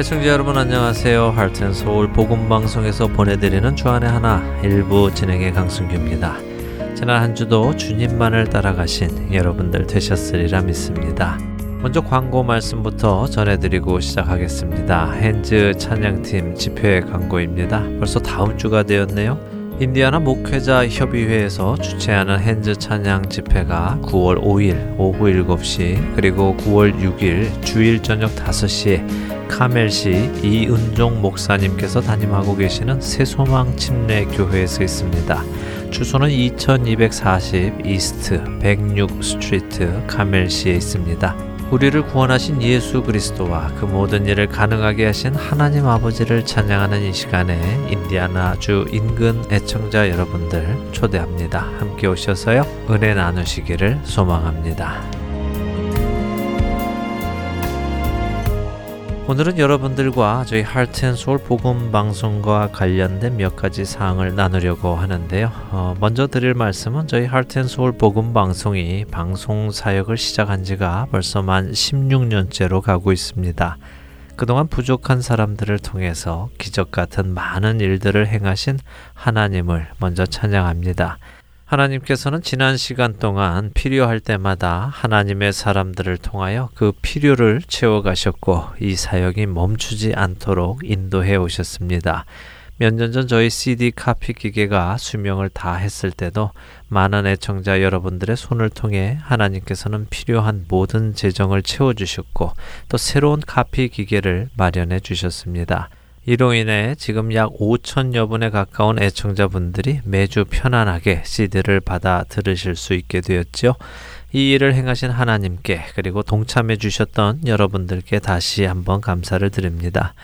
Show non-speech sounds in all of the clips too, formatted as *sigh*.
애청자 여러분 안녕하세요. 하트앤서울 복음방송에서 보내드리는 주안의 하나 일부 진행의 강승규입니다. 지난 한 주도 주님만을 따라가신 여러분들 되셨으리라 믿습니다. 먼저 광고 말씀부터 전해드리고 시작하겠습니다. 핸즈 찬양팀 집회 광고입니다. 벌써 다음 주가 되었네요. 인디아나 목회자 협의회에서 주최하는 핸즈 찬양 집회가 9월 5일 오후 7시 그리고 9월 6일 주일 저녁 5시에 카멜시 이은종 목사님께서 담임하고 계시는 새소망 침례 교회에서 있습니다. 주소는 2240 East 106 Street 카멜시에 있습니다. 우리를 구원하신 예수 그리스도와 그 모든 일을 가능하게 하신 하나님 아버지를 찬양하는 이 시간에 인디아나 주 인근 애청자 여러분들 초대합니다. 함께 오셔서요. 은혜 나누시기를 소망합니다. 오늘은 여러분들과 저희 Heart and Soul 복음 방송과 관련된 몇 가지 사항을 나누려고 하는데요. 어, 먼저 드릴 말씀은 저희 Heart and Soul 복음 방송이 방송 사역을 시작한 지가 벌써 만 16년째로 가고 있습니다. 그동안 부족한 사람들을 통해서 기적 같은 많은 일들을 행하신 하나님을 먼저 찬양합니다. 하나님께서는 지난 시간 동안 필요할 때마다 하나님의 사람들을 통하여 그 필요를 채워가셨고 이 사역이 멈추지 않도록 인도해 오셨습니다. 몇 년 전 저희 CD 카피 기계가 수명을 다 했을 때도 많은 애청자 여러분들의 손을 통해 하나님께서는 필요한 모든 재정을 채워주셨고 또 새로운 카피 기계를 마련해 주셨습니다. 이로 인해 지금 약 5천여 분에 가까운 애청자분들이 매주 편안하게 CD를 받아 들으실 수 있게 되었지요. 이 일을 행하신 하나님께 그리고 동참해 주셨던 여러분들께 다시 한번 감사를 드립니다.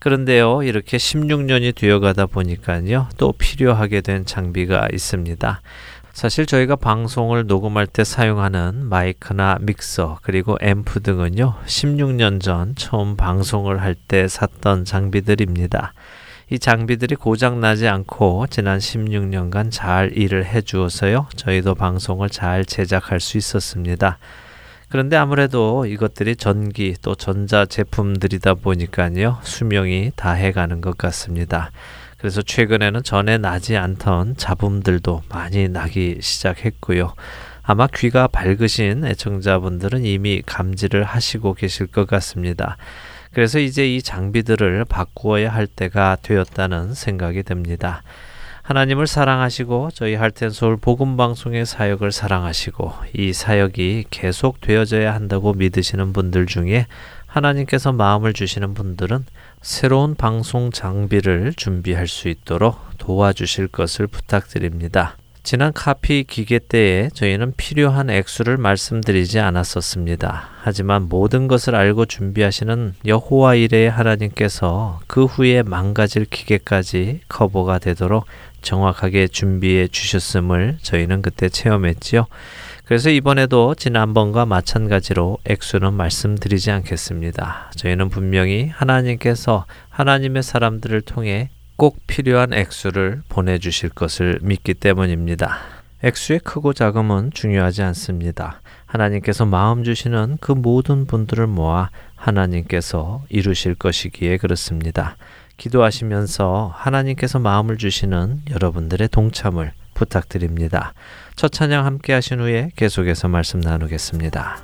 그런데요, 이렇게 16년이 되어가다 보니까요, 또 필요하게 된 장비가 있습니다. 사실 저희가 방송을 녹음할 때 사용하는 마이크나 믹서 그리고 앰프 등은요 16년 전 처음 방송을 할 때 샀던 장비들입니다. 이 장비들이 고장 나지 않고 지난 16년간 잘 일을 해 주어서요 저희도 방송을 잘 제작할 수 있었습니다. 그런데 아무래도 이것들이 전기 또 전자 제품들이다 보니까요 수명이 다해 가는 것 같습니다. 그래서 최근에는 전에 나지 않던 잡음들도 많이 나기 시작했고요. 아마 귀가 밝으신 애청자분들은 이미 감지를 하시고 계실 것 같습니다. 그래서 이제 이 장비들을 바꾸어야 할 때가 되었다는 생각이 듭니다. 하나님을 사랑하시고 저희 할텐 서울 복음 방송의 사역을 사랑하시고 이 사역이 계속 되어져야 한다고 믿으시는 분들 중에 하나님께서 마음을 주시는 분들은 새로운 방송 장비를 준비할 수 있도록 도와주실 것을 부탁드립니다. 지난 카피 기계 때에 저희는 필요한 액수를 말씀드리지 않았었습니다. 하지만 모든 것을 알고 준비하시는 여호와 이레의 하나님께서 그 후에 망가질 기계까지 커버가 되도록 정확하게 준비해 주셨음을 저희는 그때 체험했지요. 그래서 이번에도 지난번과 마찬가지로 액수는 말씀드리지 않겠습니다. 저희는 분명히 하나님께서 하나님의 사람들을 통해 꼭 필요한 액수를 보내주실 것을 믿기 때문입니다. 액수의 크고 작음은 중요하지 않습니다. 하나님께서 마음 주시는 그 모든 분들을 모아 하나님께서 이루실 것이기에 그렇습니다. 기도하시면서 하나님께서 마음을 주시는 여러분들의 동참을 부탁드립니다. 첫 찬양 함께 하신 후에 계속해서 말씀 나누겠습니다.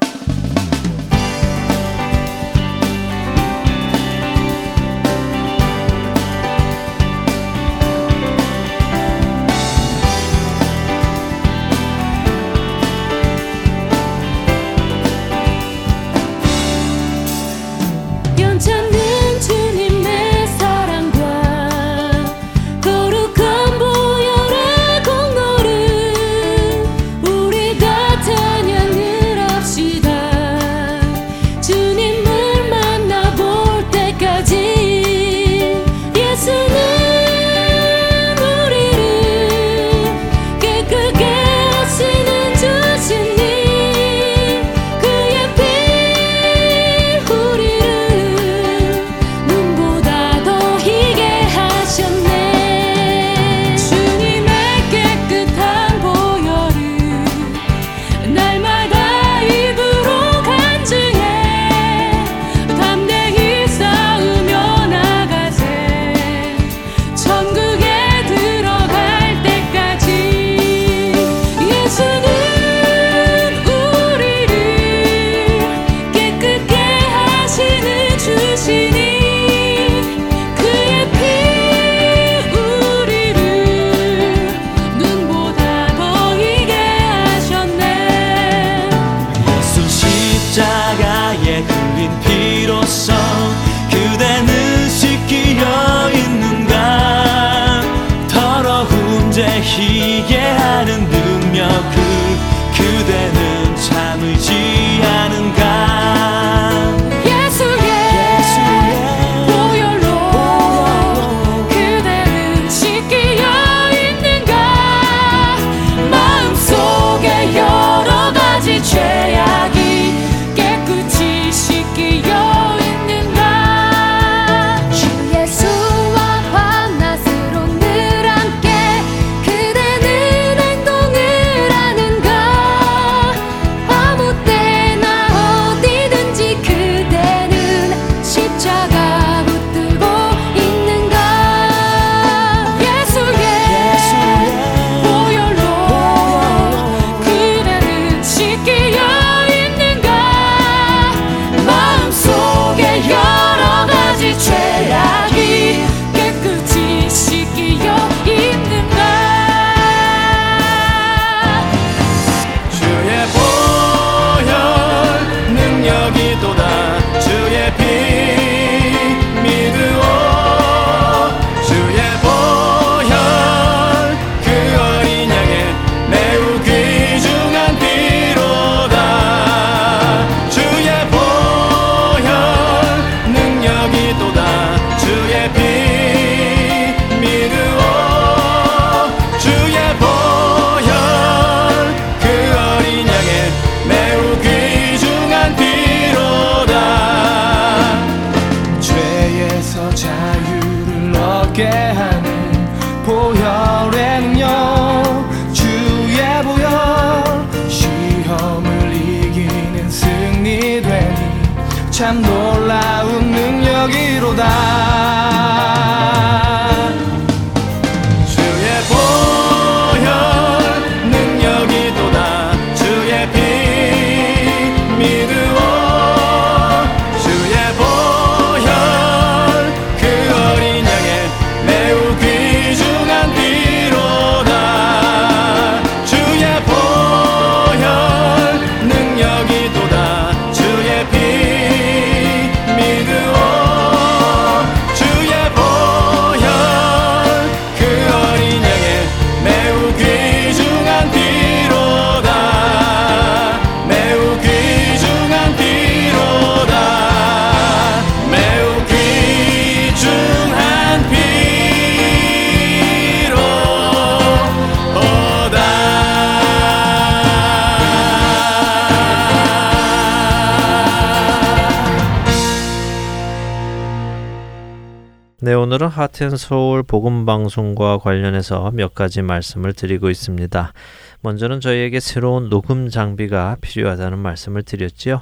하텐서울 복음방송과 관련해서 몇 가지 말씀을 드리고 있습니다. 먼저는 저희에게 새로운 녹음 장비가 필요하다는 말씀을 드렸지요.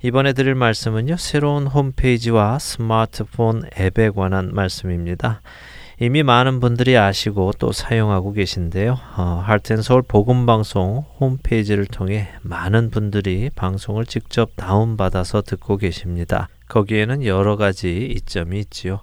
이번에 드릴 말씀은요, 새로운 홈페이지와 스마트폰 앱에 관한 말씀입니다. 이미 많은 분들이 아시고 또 사용하고 계신데요. 어, 할텐서울 복음방송 홈페이지를 통해 많은 분들이 방송을 직접 다운받아서 듣고 계십니다. 거기에는 여러 가지 이점이 있지요.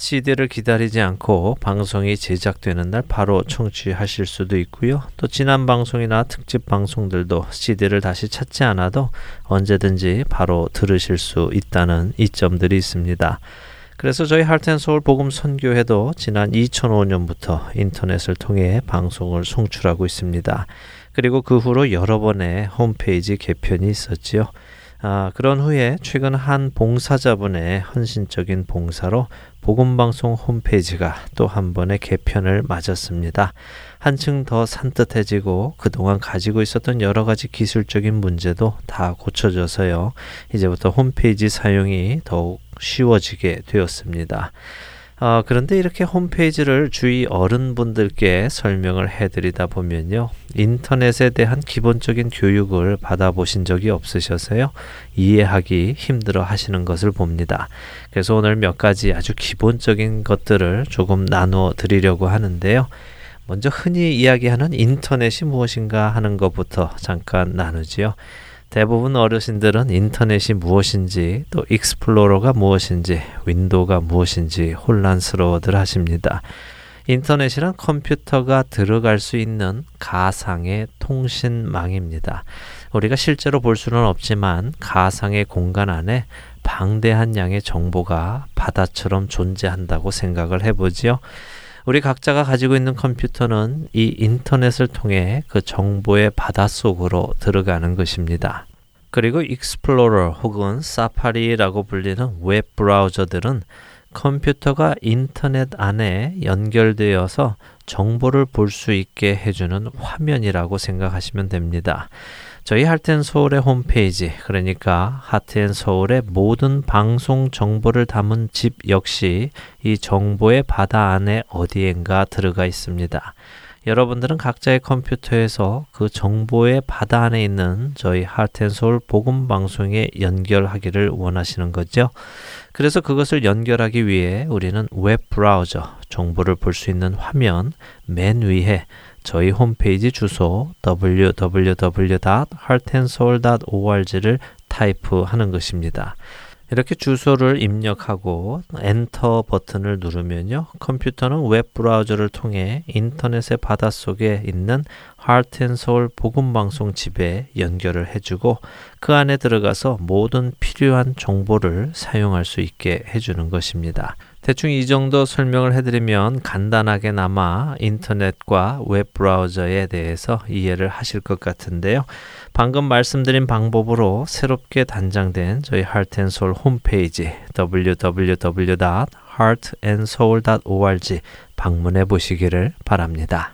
CD를 기다리지 않고 방송이 제작되는 날 바로 청취하실 수도 있고요. 또 지난 방송이나 특집 방송들도 CD를 다시 찾지 않아도 언제든지 바로 들으실 수 있다는 이점들이 있습니다. 그래서 저희 할텐 서울 복음 선교회도 지난 2005년부터 인터넷을 통해 방송을 송출하고 있습니다. 그리고 그 후로 여러 번의 홈페이지 개편이 있었지요. 아, 그런 후에 최근 한 봉사자분의 헌신적인 봉사로 복음방송 홈페이지가 또 한 번의 개편을 맞았습니다. 한층 더 산뜻해지고 그동안 가지고 있었던 여러 가지 기술적인 문제도 다 고쳐져서요. 이제부터 홈페이지 사용이 더욱 쉬워지게 되었습니다. 어, 그런데 이렇게 홈페이지를 주위 어른분들께 설명을 해드리다 보면요. 인터넷에 대한 기본적인 교육을 받아보신 적이 없으셔서요. 이해하기 힘들어 하시는 것을 봅니다. 그래서 오늘 몇 가지 아주 기본적인 것들을 조금 나누어 드리려고 하는데요. 먼저 흔히 이야기하는 인터넷이 무엇인가 하는 것부터 잠깐 나누지요. 대부분 어르신들은 인터넷이 무엇인지 또 익스플로러가 무엇인지 윈도우가 무엇인지 혼란스러워들 하십니다. 인터넷이란 컴퓨터가 들어갈 수 있는 가상의 통신망입니다. 우리가 실제로 볼 수는 없지만 가상의 공간 안에 방대한 양의 정보가 바다처럼 존재한다고 생각을 해보지요. 우리 각자가 가지고 있는 컴퓨터는 이 인터넷을 통해 그 정보의 바닷속으로 들어가는 것입니다. 그리고 익스플로러 혹은 사파리라고 불리는 웹 브라우저들은 컴퓨터가 인터넷 안에 연결되어서 정보를 볼 수 있게 해주는 화면이라고 생각하시면 됩니다. 저희 Heart and Soul의 홈페이지, 그러니까 Heart and Soul의 모든 방송 정보를 담은 집 역시 이 정보의 바다 안에 어디엔가 들어가 있습니다. 여러분들은 각자의 컴퓨터에서 그 정보의 바다 안에 있는 저희 Heart and Soul 복음 방송에 연결하기를 원하시는 거죠. 그래서 그것을 연결하기 위해 우리는 웹 브라우저 정보를 볼 수 있는 화면 맨 위에 저희 홈페이지 주소 www.heartandsoul.org를 타이프하는 것입니다. 이렇게 주소를 입력하고 엔터 버튼을 누르면요. 컴퓨터는 웹 브라우저를 통해 인터넷의 바닷속에 있는 Heart and Soul 복음 방송 집에 연결을 해 주고 그 안에 들어가서 모든 필요한 정보를 사용할 수 있게 해 주는 것입니다. 대충 이 정도 설명을 해드리면 간단하게나마 인터넷과 웹 브라우저에 대해서 이해를 하실 것 같은데요. 방금 말씀드린 방법으로 새롭게 단장된 저희 Soul 홈페이지 www.heartandsoul.org 방문해 보시기를 바랍니다.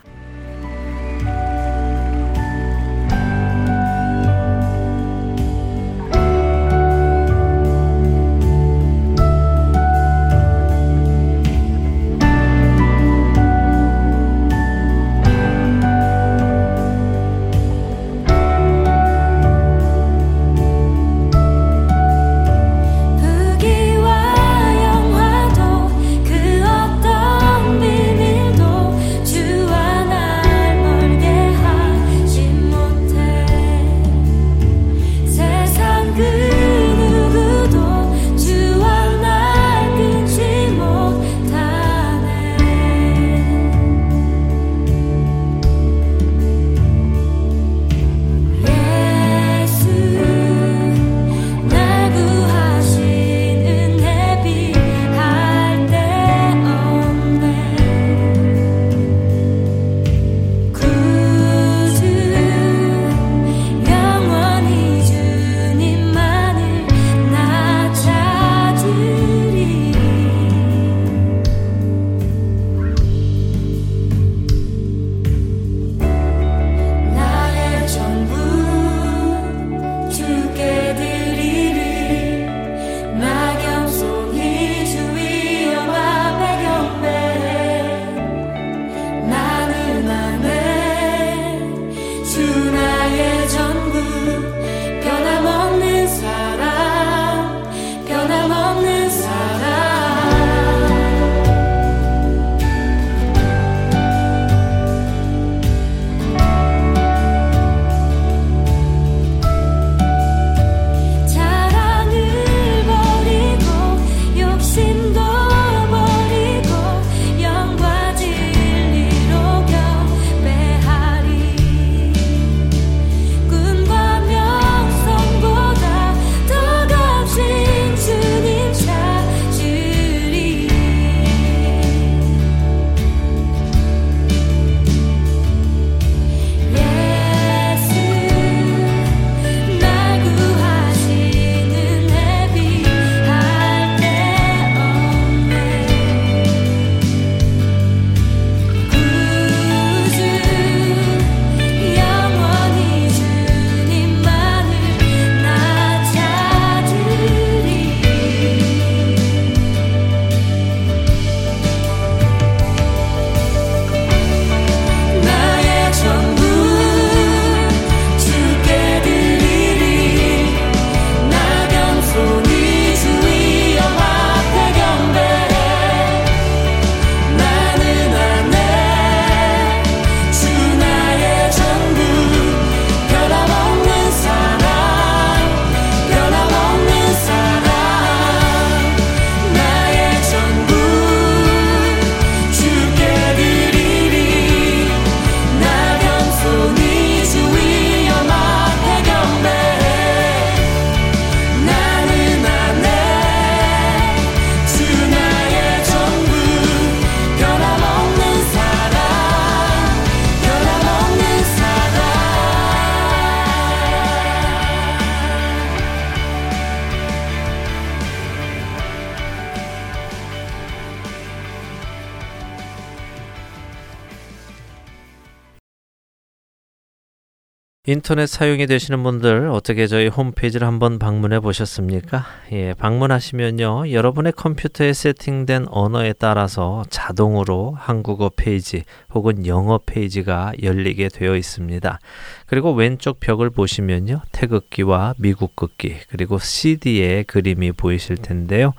인터넷 사용이 되시는 분들 어떻게 저희 홈페이지를 한번 방문해 보셨습니까? 예, 방문하시면요. 여러분의 컴퓨터에 세팅된 언어에 따라서 자동으로 한국어 페이지 혹은 영어 페이지가 열리게 되어 있습니다. 그리고 왼쪽 벽을 보시면요. 태극기와 미국 국기 그리고 CD의 그림이 보이실 텐데요.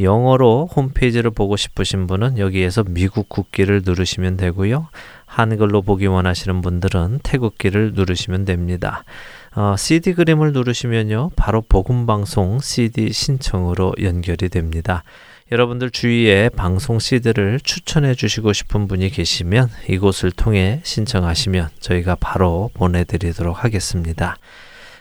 영어로 홈페이지를 보고 싶으신 분은 여기에서 미국 국기를 누르시면 되고요. 한글로 보기 원하시는 분들은 태극기를 누르시면 됩니다. 어, CD 그림을 누르시면요. 바로 복음방송 CD 신청으로 연결이 됩니다. 여러분들 주위에 방송 CD를 추천해 주시고 싶은 분이 계시면 이곳을 통해 신청하시면 저희가 바로 보내드리도록 하겠습니다.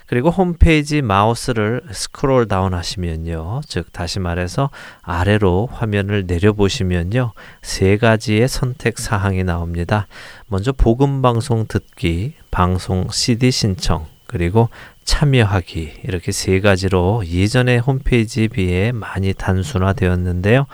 그리고 홈페이지 마우스를 스크롤 다운 하시면요. 즉, 다시 말해서 아래로 화면을 내려 보시면요. 세 가지의 선택 사항이 나옵니다. 먼저 복음 방송 듣기, 방송 CD 신청, 그리고 참여하기 이렇게 세 가지로 예전의 홈페이지에 비해 많이 단순화되었는데요.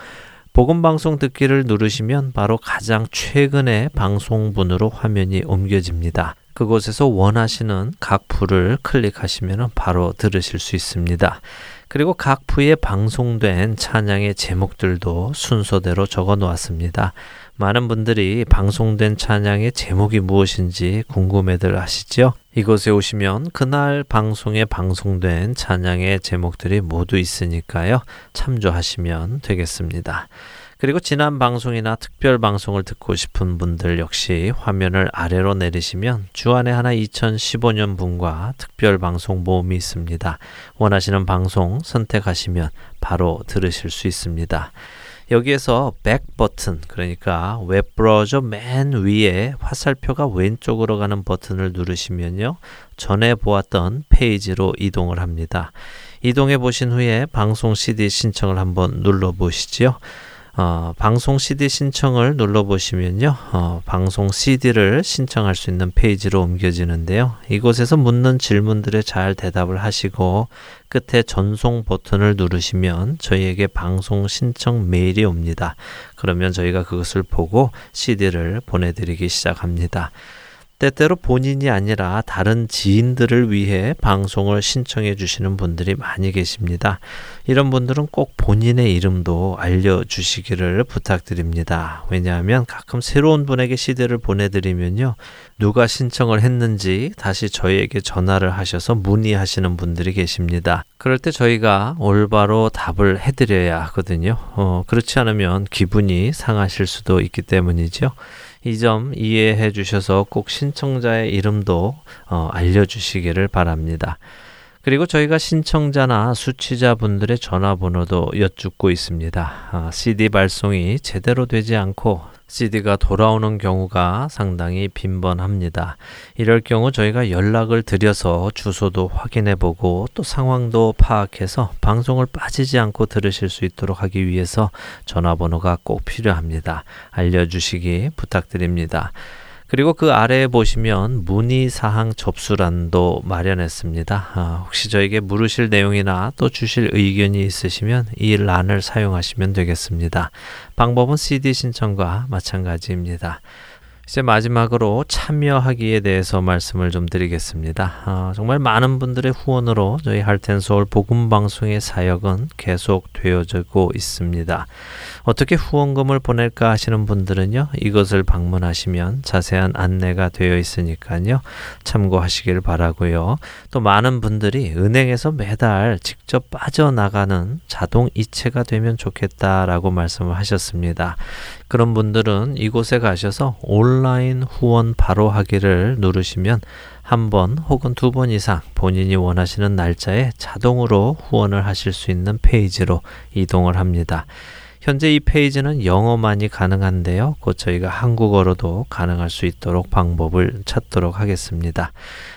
복음 방송 듣기를 누르시면 바로 가장 최근의 방송분으로 화면이 옮겨집니다. 그곳에서 원하시는 각 부를 클릭하시면 바로 들으실 수 있습니다. 그리고 각 부에 방송된 찬양의 제목들도 순서대로 적어 놓았습니다. 많은 분들이 방송된 찬양의 제목이 무엇인지 궁금해들 하시죠? 이곳에 오시면 그날 방송에 방송된 찬양의 제목들이 모두 있으니까요. 참조하시면 되겠습니다. 그리고 지난 방송이나 특별 방송을 듣고 싶은 분들 역시 화면을 아래로 내리시면 주안에 하나 2015년 분과 특별 방송 모음이 있습니다. 원하시는 방송 선택하시면 바로 들으실 수 있습니다. 여기에서 back 버튼 그러니까 웹 브라우저 맨 위에 화살표가 왼쪽으로 가는 버튼을 누르시면요. 전에 보았던 페이지로 이동을 합니다. 이동해 보신 후에 방송 CD 신청을 한번 눌러 보시죠. 어, 방송 CD 신청을 눌러보시면요. 어, 방송 CD를 신청할 수 있는 페이지로 옮겨지는데요. 이곳에서 묻는 질문들에 잘 대답을 하시고 끝에 전송 버튼을 누르시면 저희에게 방송 신청 메일이 옵니다. 그러면 저희가 그것을 보고 CD를 보내드리기 시작합니다. 때때로 본인이 아니라 다른 지인들을 위해 방송을 신청해 주시는 분들이 많이 계십니다. 이런 분들은 꼭 본인의 이름도 알려주시기를 부탁드립니다. 왜냐하면 가끔 새로운 분에게 CD를 보내드리면요. 누가 신청을 했는지 다시 저희에게 전화를 하셔서 문의하시는 분들이 계십니다. 그럴 때 저희가 올바로 답을 해드려야 하거든요. 어, 그렇지 않으면 기분이 상하실 수도 있기 때문이죠. 이 점 이해해 주셔서 꼭 신청자의 이름도 어, 알려주시기를 바랍니다. 그리고 저희가 신청자나 수취자분들의 전화번호도 여쭙고 있습니다. 아, CD 발송이 제대로 되지 않고 CD가 돌아오는 경우가 상당히 빈번합니다. 이럴 경우 저희가 연락을 드려서 주소도 확인해 보고 또 상황도 파악해서 방송을 빠지지 않고 들으실 수 있도록 하기 위해서 전화번호가 꼭 필요합니다. 알려주시기 부탁드립니다. 그리고 그 아래에 보시면 문의 사항 접수란도 마련했습니다. 아, 혹시 저에게 물으실 내용이나 또 주실 의견이 있으시면 이 란을 사용하시면 되겠습니다. 방법은 CD 신청과 마찬가지입니다. 이제 마지막으로 참여하기에 대해서 말씀을 좀 드리겠습니다. 아, 정말 많은 분들의 후원으로 저희 할텐서울 복음방송의 사역은 계속 되어지고 있습니다. 어떻게 후원금을 보낼까 하시는 분들은요, 이것을 방문하시면 자세한 안내가 되어 있으니까요, 참고하시길 바라고요. 또 많은 분들이 은행에서 매달 직접 빠져나가는 자동 이체가 되면 좋겠다라고 말씀을 하셨습니다. 그런 분들은 이곳에 가셔서 온라인 후원 바로 하기를 누르시면 한번 혹은 두 번 이상 본인이 원하시는 날짜에 자동으로 후원을 하실 수 있는 페이지로 이동을 합니다. 현재 이 페이지는 영어만이 가능한데요. 곧 저희가 한국어로도 가능할 수 있도록 방법을 찾도록 하겠습니다.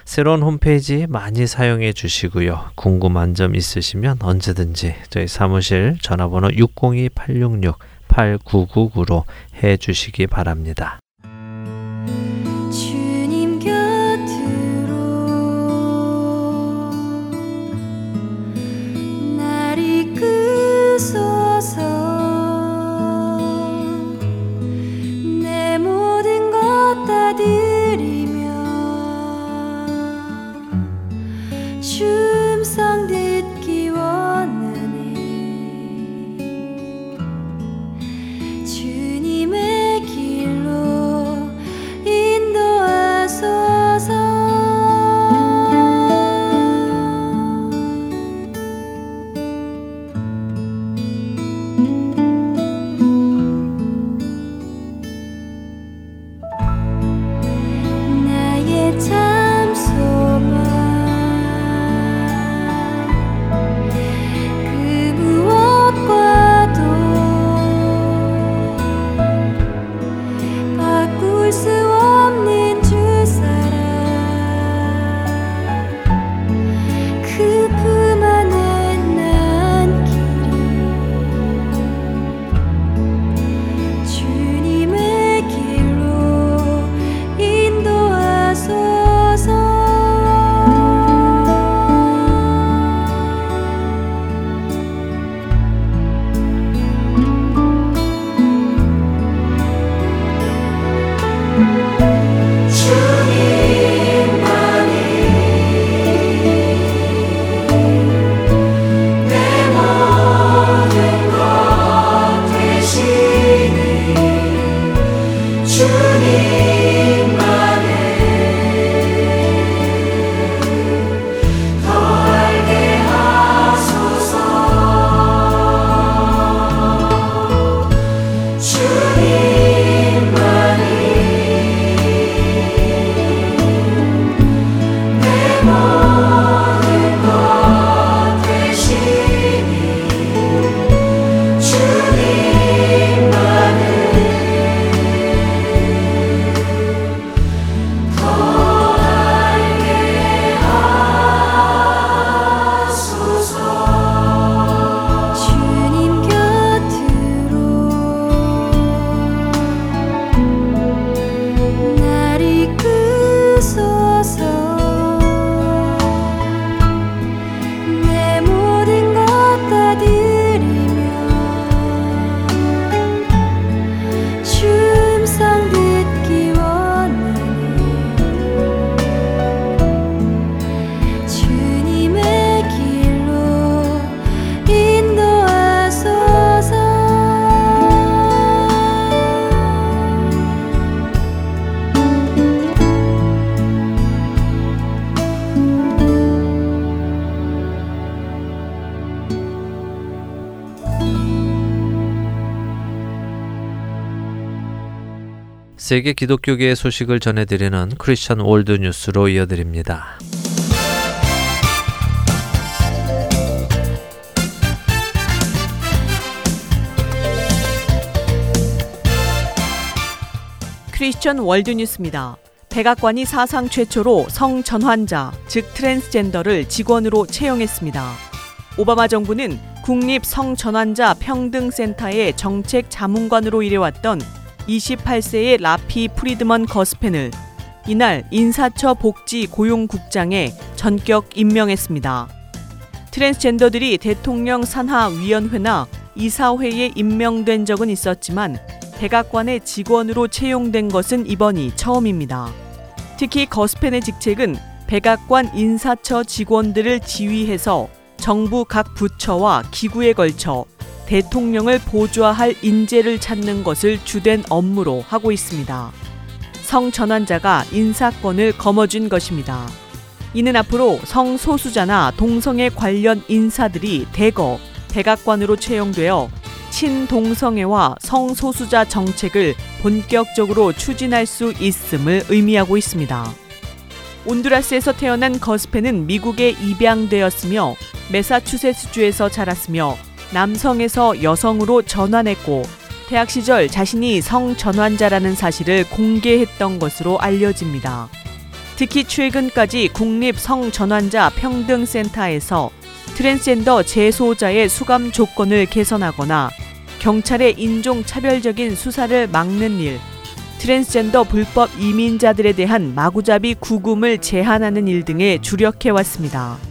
새로운 홈페이지 많이 사용해 주시고요. 궁금한 점 있으시면 언제든지 저희 사무실 전화번호 602-866 8999로 해 주시기 바랍니다. 감사드리며 춤성대 세계 기독교계의 소식을 전해드리는 Christian World News로 이어드립니다. Christian World News입니다. 백악관이 사상 최초로 성 전환자, 즉 트랜스젠더를 직원으로 채용했습니다. 오바마 정부는 국립 성전환자 평등센터의 정책 자문관으로 일해왔던 28세의 라피 프리드먼 거스펜을 이날 인사처 복지 고용국장에 전격 임명했습니다. 트랜스젠더들이 대통령 산하위원회나 이사회에 임명된 적은 있었지만 백악관의 직원으로 채용된 것은 이번이 처음입니다. 특히 거스펜의 직책은 백악관 인사처 직원들을 지휘해서 정부 각 부처와 기구에 걸쳐 대통령을 보좌할 인재를 찾는 것을 주된 업무로 하고 있습니다. 성 전환자가 인사권을 거머쥔 것입니다. 이는 앞으로 성소수자나 동성애 관련 인사들이 대거 백악관으로 채용되어 친동성애와 성소수자 정책을 본격적으로 추진할 수 있음을 의미하고 있습니다. 온두라스에서 태어난 거스페는 미국에 입양되었으며 메사추세츠주에서 자랐으며 남성에서 여성으로 전환했고 대학 시절 자신이 성전환자라는 사실을 공개했던 것으로 알려집니다. 특히 최근까지 국립 성전환자 평등센터에서 트랜스젠더 재소자의 수감 조건을 개선하거나 경찰의 인종차별적인 수사를 막는 일, 트랜스젠더 불법 이민자들에 대한 마구잡이 구금을 제한하는 일 등에 주력해왔습니다.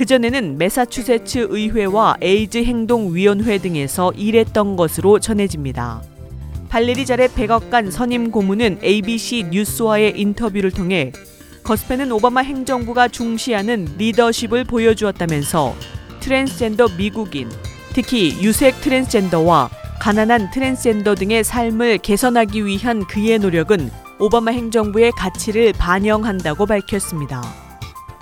그전에는 메사추세츠 의회와 에이즈 행동위원회 등에서 일했던 것으로 전해집니다. 발레리 자렛 백악관 선임 고문은 ABC 뉴스와의 인터뷰를 통해 거스펜은 오바마 행정부가 중시하는 리더십을 보여주었다면서 트랜스젠더 미국인, 특히 유색 트랜스젠더와 가난한 트랜스젠더 등의 삶을 개선하기 위한 그의 노력은 오바마 행정부의 가치를 반영한다고 밝혔습니다.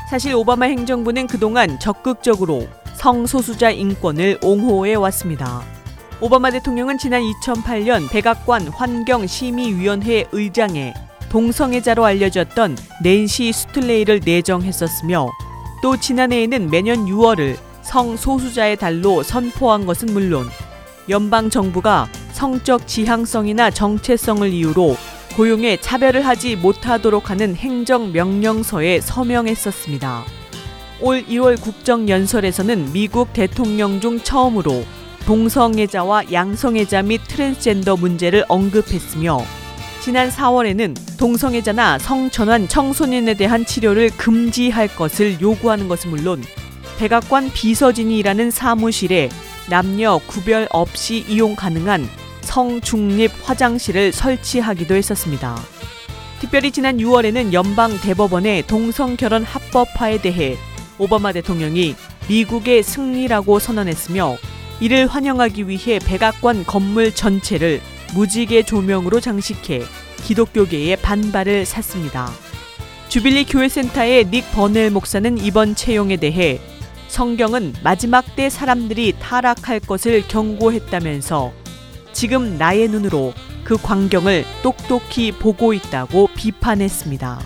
사실 오바마 행정부는 그동안 적극적으로 성소수자 인권을 옹호해 왔습니다. 오바마 대통령은 지난 2008년 백악관 환경심의위원회 의장에 동성애자로 알려졌던 낸시 스틀레이를 내정했었으며 또 지난해에는 매년 6월을 성소수자의 달로 선포한 것은 물론 연방 정부가 성적 지향성이나 정체성을 이유로 고용에 차별을 하지 못하도록 하는 행정명령서에 서명했었습니다. 올 2월 국정연설에서는 미국 대통령 중 처음으로 동성애자와 양성애자 및 트랜스젠더 문제를 언급했으며 지난 4월에는 동성애자나 성전환 청소년에 대한 치료를 금지할 것을 요구하는 것은 물론 백악관 비서진이 일하는 사무실에 남녀 구별 없이 이용 가능한 성중립 화장실을 설치하기도 했었습니다. 특별히 지난 6월에는 연방 대법원의 동성 결혼 합법화에 대해 오바마 대통령이 미국의 승리라고 선언했으며 이를 환영하기 위해 백악관 건물 전체를 무지개 조명으로 장식해 기독교계의 반발을 샀습니다. 주빌리 교회센터의 닉 버넬 목사는 이번 채용에 대해 성경은 마지막 때 사람들이 타락할 것을 경고했다면서 지금 나의 눈으로 그 광경을 똑똑히 보고 있다고 비판했습니다.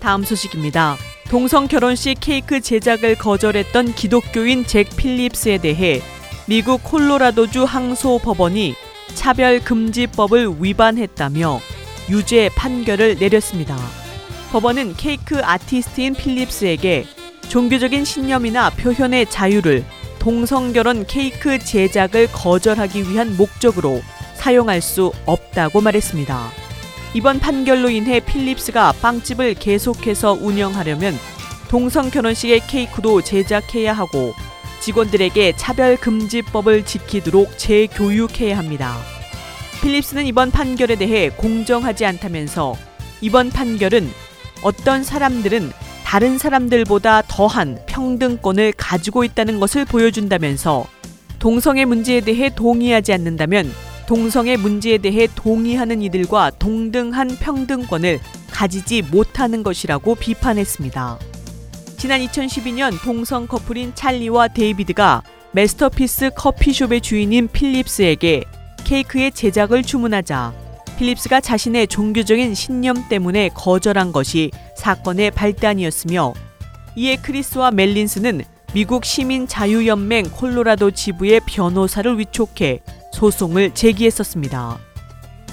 다음 소식입니다. 동성 결혼식 케이크 제작을 거절했던 기독교인 잭 필립스에 대해 미국 콜로라도주 항소 법원이 차별 금지법을 위반했다며 유죄 판결을 내렸습니다. 법원은 케이크 아티스트인 필립스에게 종교적인 신념이나 표현의 자유를 동성결혼 케이크 제작을 거절하기 위한 목적으로 사용할 수 없다고 말했습니다. 이번 판결로 인해 필립스가 빵집을 계속해서 운영하려면 동성 결혼식의 케이크도 제작해야 하고 직원들에게 차별 금지법을 지키도록 재교육해야 합니다. 필립스는 이번 판결에 대해 공정하지 않다면서 이번 판결은 어떤 사람들은 다른 사람들보다 더한 평등권을 가지고 있다는 것을 보여준다면서 동성애 문제에 대해 동의하지 않는다면 동성애 문제에 대해 동의하는 이들과 동등한 평등권을 가지지 못하는 것이라고 비판했습니다. 지난 2012년 동성 커플인 찰리와 데이비드가 마스터피스 커피숍의 주인인 필립스에게 케이크의 제작을 주문하자 필립스가 자신의 종교적인 신념 때문에 거절한 것이 사건의 발단이었으며 이에 크리스와 멜린스는 미국 시민 자유연맹 콜로라도 지부의 변호사를 위촉해 소송을 제기했었습니다.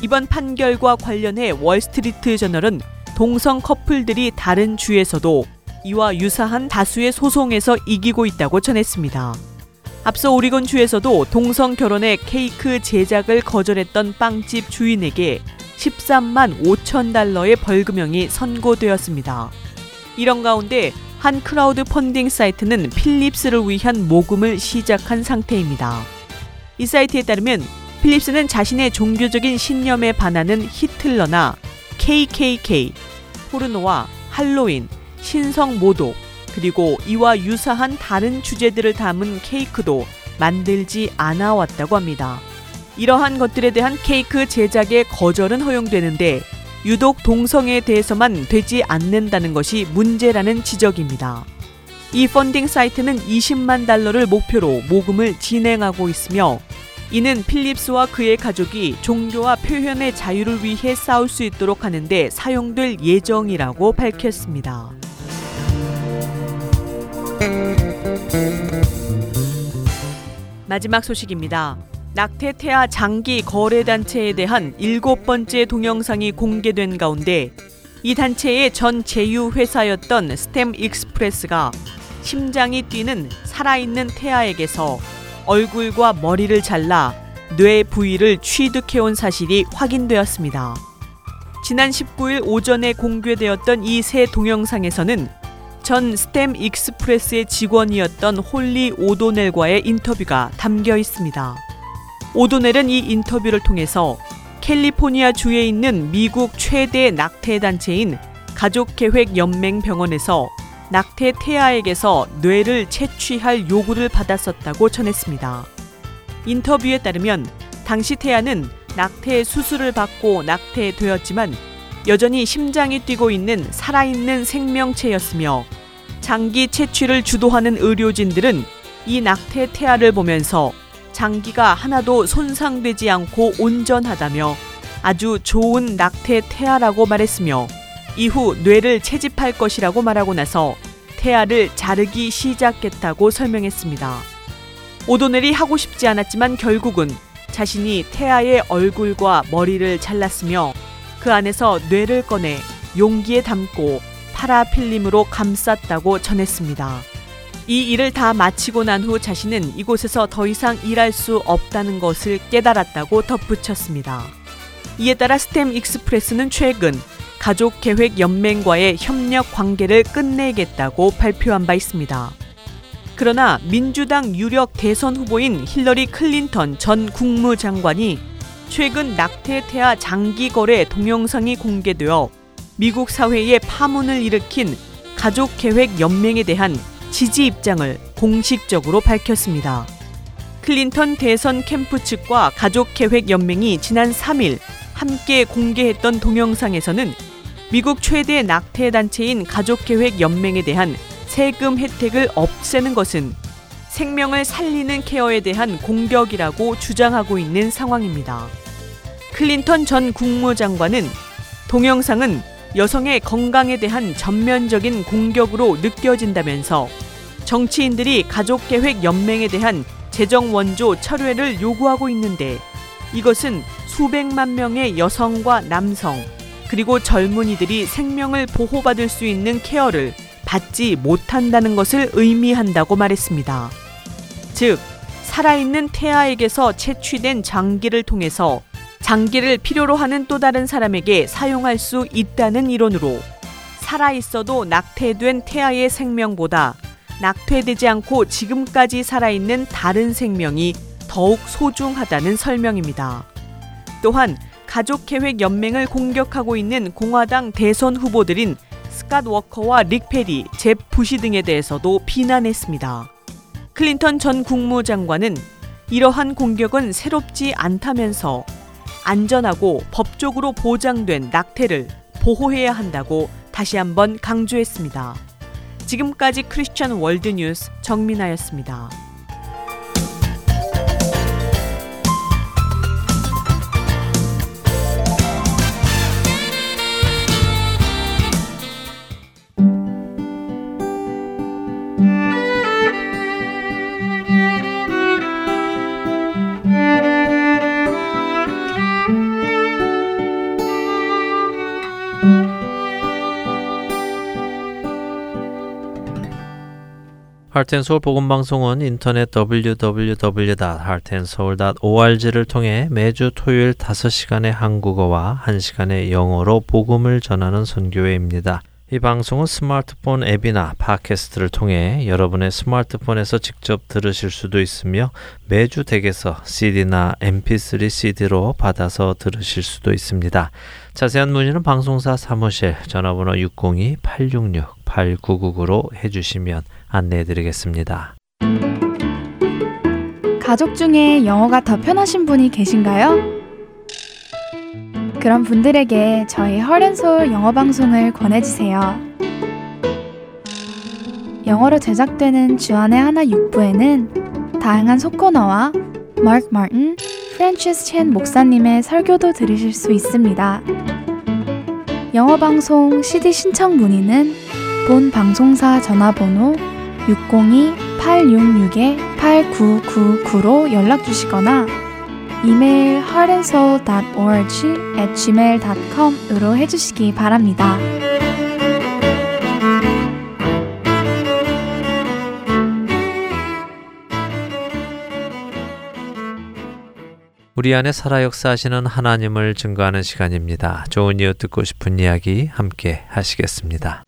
이번 판결과 관련해 월스트리트 저널은 동성 커플들이 다른 주에서도 이와 유사한 다수의 소송에서 이기고 있다고 전했습니다. 앞서 오리건 주에서도 동성 결혼의 케이크 제작을 거절했던 빵집 주인에게 13만 5천 달러의 벌금형이 선고되었습니다. 이런 가운데 한 크라우드 펀딩 사이트는 필립스를 위한 모금을 시작한 상태입니다. 이 사이트에 따르면 필립스는 자신의 종교적인 신념에 반하는 히틀러나 KKK, 포르노와 할로윈, 신성 모독, 그리고 이와 유사한 다른 주제들을 담은 케이크도 만들지 않아 왔다고 합니다. 이러한 것들에 대한 케이크 제작의 거절은 허용되는데 유독 동성에 대해서만 되지 않는다는 것이 문제라는 지적입니다. 이 펀딩 사이트는 20만 달러를 목표로 모금을 진행하고 있으며 이는 필립스와 그의 가족이 종교와 표현의 자유를 위해 싸울 수 있도록 하는데 사용될 예정이라고 밝혔습니다. 마지막 소식입니다. 낙태 태아 장기 거래 단체에 대한 일곱 번째 동영상이 공개된 가운데 이 단체의 전 제휴 회사였던 스템 익스프레스가 심장이 뛰는 살아있는 태아에게서 얼굴과 머리를 잘라 뇌 부위를 취득해온 사실이 확인되었습니다. 지난 19일 오전에 공개되었던 이 새 동영상에서는 전 스템 익스프레스의 직원이었던 홀리 오도넬과의 인터뷰가 담겨 있습니다. 오도넬은 이 인터뷰를 통해서 캘리포니아 주에 있는 미국 최대 낙태 단체인 가족계획연맹병원에서 낙태 태아에게서 뇌를 채취할 요구를 받았었다고 전했습니다. 인터뷰에 따르면 당시 태아는 낙태 수술을 받고 낙태되었지만 여전히 심장이 뛰고 있는 살아있는 생명체였으며 장기 채취를 주도하는 의료진들은 이 낙태 태아를 보면서 장기가 하나도 손상되지 않고 온전하다며 아주 좋은 낙태 태아라고 말했으며 이후 뇌를 채집할 것이라고 말하고 나서 태아를 자르기 시작했다고 설명했습니다. 오도넬이 하고 싶지 않았지만 결국은 자신이 태아의 얼굴과 머리를 잘랐으며 그 안에서 뇌를 꺼내 용기에 담고 파라필름으로 감쌌다고 전했습니다. 이 일을 다 마치고 난 후 자신은 이곳에서 더 이상 일할 수 없다는 것을 깨달았다고 덧붙였습니다. 이에 따라 스템 익스프레스는 최근 가족 계획 연맹과의 협력 관계를 끝내겠다고 발표한 바 있습니다. 그러나 민주당 유력 대선 후보인 힐러리 클린턴 전 국무장관이 최근 낙태 태아 장기 거래 동영상이 공개되어 미국 사회에 파문을 일으킨 가족 계획 연맹에 대한 지지 입장을 공식적으로 밝혔습니다. 클린턴 대선 캠프 측과 가족 계획 연맹이 지난 3일 함께 공개했던 동영상에서는 미국 최대 낙태 단체인 가족 계획 연맹에 대한 세금 혜택을 없애는 것은 생명을 살리는 케어에 대한 공격이라고 주장하고 있는 상황입니다. 클린턴 전 국무장관은 동영상은 여성의 건강에 대한 전면적인 공격으로 느껴진다면서 정치인들이 가족계획 연맹에 대한 재정 원조 철회를 요구하고 있는데 이것은 수백만 명의 여성과 남성, 그리고 젊은이들이 생명을 보호받을 수 있는 케어를 받지 못한다는 것을 의미한다고 말했습니다. 즉, 살아있는 태아에게서 채취된 장기를 통해서 장기를 필요로 하는 또 다른 사람에게 사용할 수 있다는 이론으로 살아있어도 낙태된 태아의 생명보다 낙태되지 않고 지금까지 살아있는 다른 생명이 더욱 소중하다는 설명입니다. 또한 가족계획연맹을 공격하고 있는 공화당 대선 후보들인 스캇 워커와 릭 페리, 잽 부시 등에 대해서도 비난했습니다. 클린턴 전 국무장관은 이러한 공격은 새롭지 않다면서 안전하고 법적으로 보장된 낙태를 보호해야 한다고 다시 한번 강조했습니다. 지금까지 크리스천 월드뉴스 정민아였습니다. 하트앤서울 복음방송은 인터넷 www.heartandsoul.org를 통해 매주 토요일 5시간의 한국어와 1시간의 영어로 복음을 전하는 선교회입니다. 이 방송은 스마트폰 앱이나 팟캐스트를 통해 여러분의 스마트폰에서 직접 들으실 수도 있으며 매주 댁에서 CD나 MP3 CD로 받아서 들으실 수도 있습니다. 자세한 문의는 방송사 사무실 전화번호 602-866-8999로 해주시면 안내해 드리겠습니다. 가족 중에 영어가 더 편하신 분이 계신가요? 그런 분들에게 저희 헐앤솔 영어 방송을 권해주세요. 영어로 제작되는 주안의 하나 6부에는 다양한 속코너와 마크 마틴, 프랜치스 첸 목사님의 설교도 들으실 수 있습니다. 영어 방송 CD 신청 문의는 본 방송사 전화번호 602-866-8999로 연락 주시거나 이메일 heartandsoul.org at gmail.com으로 해주시기 바랍니다. 우리 안에 살아 역사하시는 하나님을 증거하는 시간입니다. 좋은 이유 듣고 싶은 이야기 함께 하시겠습니다.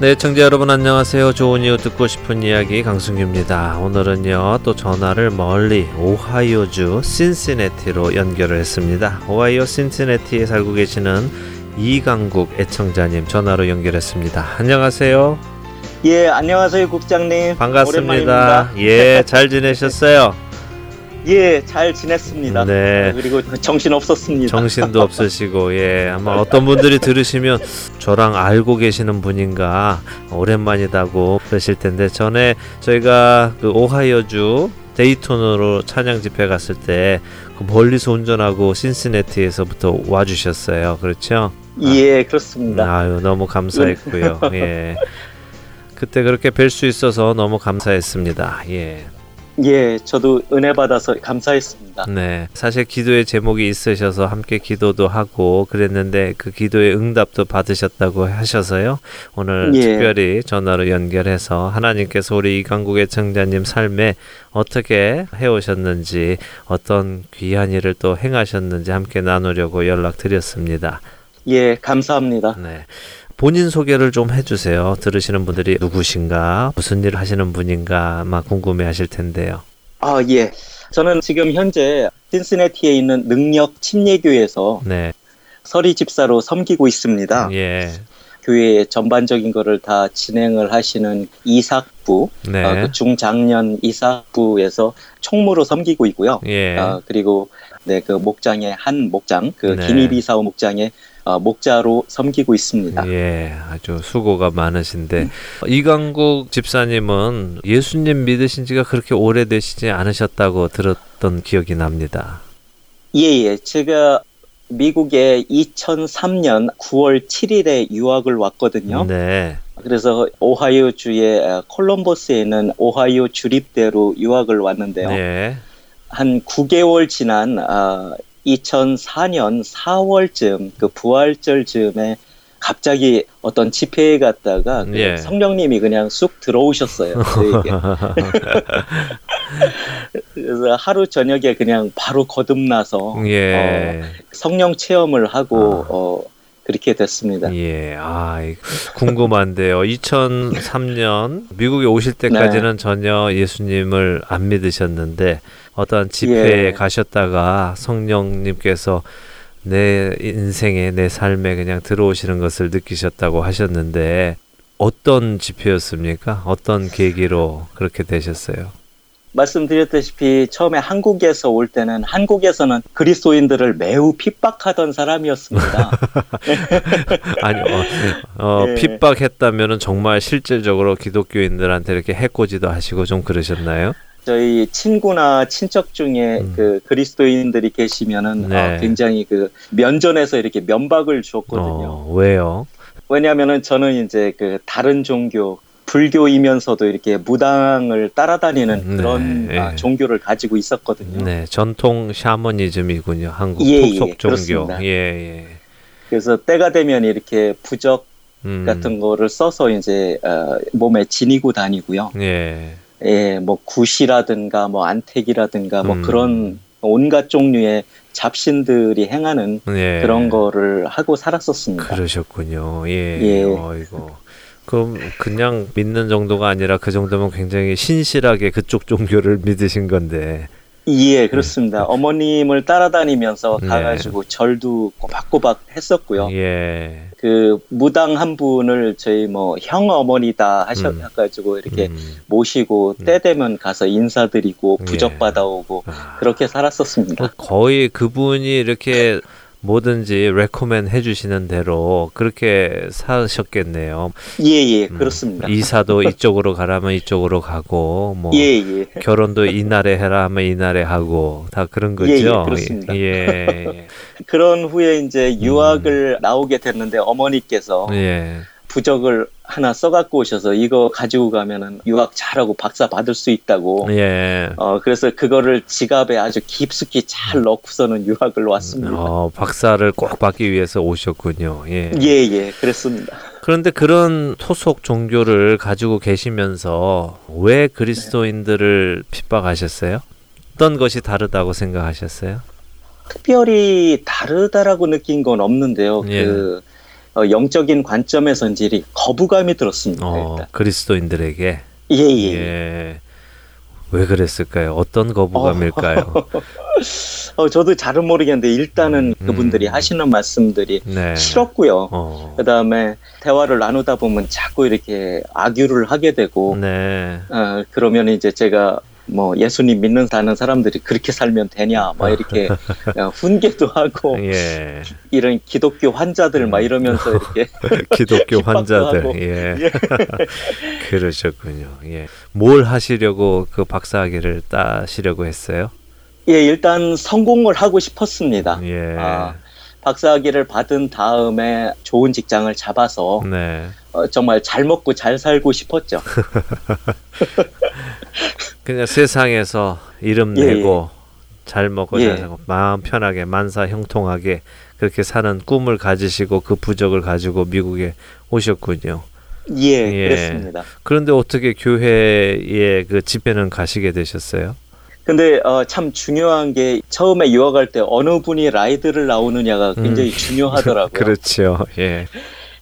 네, 청자 여러분 안녕하세요. 좋은 이유 듣고 싶은 이야기 강승규입니다. 오늘은요, 또 전화를 멀리 오하이오주 신시내티로 연결을 했습니다. 오하이오 신시내티에 살고 계시는 이강국 애청자님 전화로 연결했습니다. 안녕하세요. 예, 안녕하세요, 국장님. 반갑습니다. 오랜만입니다. 예, 잘 지내셨어요? *laughs* 예, 잘 지냈습니다. 네. 그리고 정신 없었습니다. 정신도 *laughs* 없으시고 예 아마 어떤 분들이 들으시면 저랑 알고 계시는 분인가 오랜만이다고 그러실 텐데 전에 저희가 그 오하이오주 데이톤으로 찬양 집회 갔을 때 그 멀리서 운전하고 신시내티에서부터 와주셨어요 그렇죠? 예, 그렇습니다. 아유 너무 감사했고요 *laughs* 예 그때 그렇게 뵐 수 있어서 너무 감사했습니다 예. 예, 저도 은혜 받아서 감사했습니다. 네. 사실 기도의 제목이 있으셔서 함께 기도도 하고 그랬는데 그 기도의 응답도 받으셨다고 하셔서요. 오늘 예. 특별히 전화로 연결해서 하나님께서 우리 이강국의 청자님 삶에 어떻게 해오셨는지 어떤 귀한 일을 또 행하셨는지 함께 나누려고 연락드렸습니다. 예, 감사합니다. 네. 본인 소개를 좀 해주세요. 들으시는 분들이 누구신가, 무슨 일을 하시는 분인가, 막 궁금해 하실 텐데요. 아, 예. 저는 지금 현재 신시내티에 있는 능력 침례교회에서 네. 서리 집사로 섬기고 있습니다. 예. 교회의 전반적인 거를 다 진행을 하시는 이삭부, 네. 어, 그 중장년 이삭부에서 총무로 섬기고 있고요. 예. 어, 그리고 네, 그 목장의 한 목장, 그 네. 기니비사오 목장의 어, 목자로 섬기고 있습니다. 예, 아주 수고가 많으신데 이강국 집사님은 예수님 믿으신 지가 그렇게 오래되시지 않으셨다고 들었던 기억이 납니다. 예, 예. 제가 미국에 2003년 9월 7일에 유학을 왔거든요. 네, 그래서 오하이오 주의 어, 콜럼버스에 있는 오하이오 주립대로 유학을 왔는데요. 네, 한 9개월 지난 어, 2004년 4월쯤 그 부활절 즈음에 갑자기 어떤 집회에 갔다가 그 예. 성령님이 그냥 쑥 들어오셨어요. *laughs* 그래서 하루 저녁에 그냥 바로 거듭나서 예, 어, 성령 체험을 하고 아. 어, 그렇게 됐습니다. 예, 아 이- 궁금한데요. 2003년 미국에 오실 때까지는 전혀 예수님을 안 믿으셨는데 어떤 집회에 예. 가셨다가 성령님께서 내 인생에 내 삶에 그냥 들어오시는 것을 느끼셨다고 하셨는데 어떤 집회였습니까? 어떤 계기로 그렇게 되셨어요? 말씀드렸다시피 처음에 한국에서 올 때는 한국에서는 그리스도인들을 매우 핍박하던 사람이었습니다. *laughs* 아니 어, 어, 예. 핍박했다면은 정말 실질적으로 기독교인들한테 이렇게 해코지도 하시고 좀 그러셨나요? 저희 친구나 친척 중에 음. 그 그리스도인들이 계시면은 네. 어, 굉장히 그 면전에서 이렇게 면박을 줬거든요. 어, 왜요? 왜냐하면은 저는 이제 그 다른 종교 불교이면서도 이렇게 무당을 따라다니는 네, 그런 예. 아, 종교를 가지고 있었거든요. 네, 전통 샤머니즘이군요. 한국 예, 토속 예, 종교. 예, 예. 그래서 때가 되면 이렇게 부적 음, 같은 거를 써서 이제 어, 몸에 지니고 다니고요. 예. 예, 뭐 굿이라든가 뭐 안택이라든가 뭐 음. 그런 온갖 종류의 잡신들이 행하는 예. 그런 거를 하고 살았었습니다. 그러셨군요. 예. 예. 어이고. 그럼 그냥 믿는 정도가 아니라 그 정도면 굉장히 신실하게 그쪽 종교를 믿으신 건데. 예, 그렇습니다. 어머님을 따라다니면서 네. 가가지고 절도 꼬박꼬박 했었고요. 예. 그 무당 한 분을 저희 뭐 형 어머니다 음. 하셔가지고 이렇게 음. 모시고 때 되면 가서 인사드리고 예. 부적 받아오고 아. 그렇게 살았었습니다. 뭐 거의 그분이 이렇게 뭐든지 레코멘 해주시는 대로 그렇게 사셨겠네요. 예, 예, 음, 그렇습니다. 이사도 *laughs* 이쪽으로 가라면 이쪽으로 가고, 뭐 예, 예. 결혼도 이 날에 해라 하면 이 날에 하고 다 그런 거죠. 예, 예, 그렇습니다. 예, *laughs* 그런 후에 이제 유학을 나오게 됐는데 어머니께서 음. 예. 부적을 하나 써갖고 오셔서 이거 가지고 가면은 유학 잘하고 박사 받을 수 있다고. 예. 어 그래서 그거를 지갑에 아주 깊숙이 잘 넣고서는 유학을 왔습니다. 어, 박사를 꼭 받기 위해서 오셨군요. 예. 예, 예, 그랬습니다. 그런데 그런 토속 종교를 가지고 계시면서 왜 그리스도인들을 핍박하셨어요? 어떤 것이 다르다고 생각하셨어요? 특별히 다르다라고 느낀 건 없는데요. 예. 그 어, 영적인 관점에서인지 거부감이 들었습니다. 어. 그리스도인들에게. 예, 예. 예. 왜 그랬을까요? 어떤 거부감일까요? *laughs* 어, 저도 잘은 모르겠는데 일단은 음. 그분들이 하시는 말씀들이 네. 싫었고요. 어. 그다음에 대화를 나누다 보면 자꾸 이렇게 악유를 하게 되고 네. 어, 그러면 이제 제가 뭐 예수님 믿는다는 사람들이 그렇게 살면 되냐 막 이렇게 *laughs* 어, 훈계도 하고 예. 이런 기독교 환자들 막 이러면서 이렇게 *laughs* 기독교 환자들. 예. *laughs* 예. 그러셨군요. 예. 뭘 하시려고 그 박사학위를 따시려고 했어요? 예 일단 성공을 하고 싶었습니다. 예. 아, 박사학위를 받은 다음에 좋은 직장을 잡아서 네. 어, 정말 잘 먹고 잘 살고 싶었죠. *laughs* 그냥 세상에서 이름 예, 내고 잘 먹고 예. 잘 살고 마음 편하게 만사 형통하게 그렇게 사는 꿈을 가지시고 그 부적을 가지고 미국에 오셨군요. 예, 예. 그랬습니다. 그런데 어떻게 교회에 그 집회는 가시게 되셨어요? 근데 어, 참 중요한 게 처음에 유학할 때 어느 분이 라이드를 나오느냐가 굉장히 중요하더라고요. *laughs* 음. 그렇죠. 예.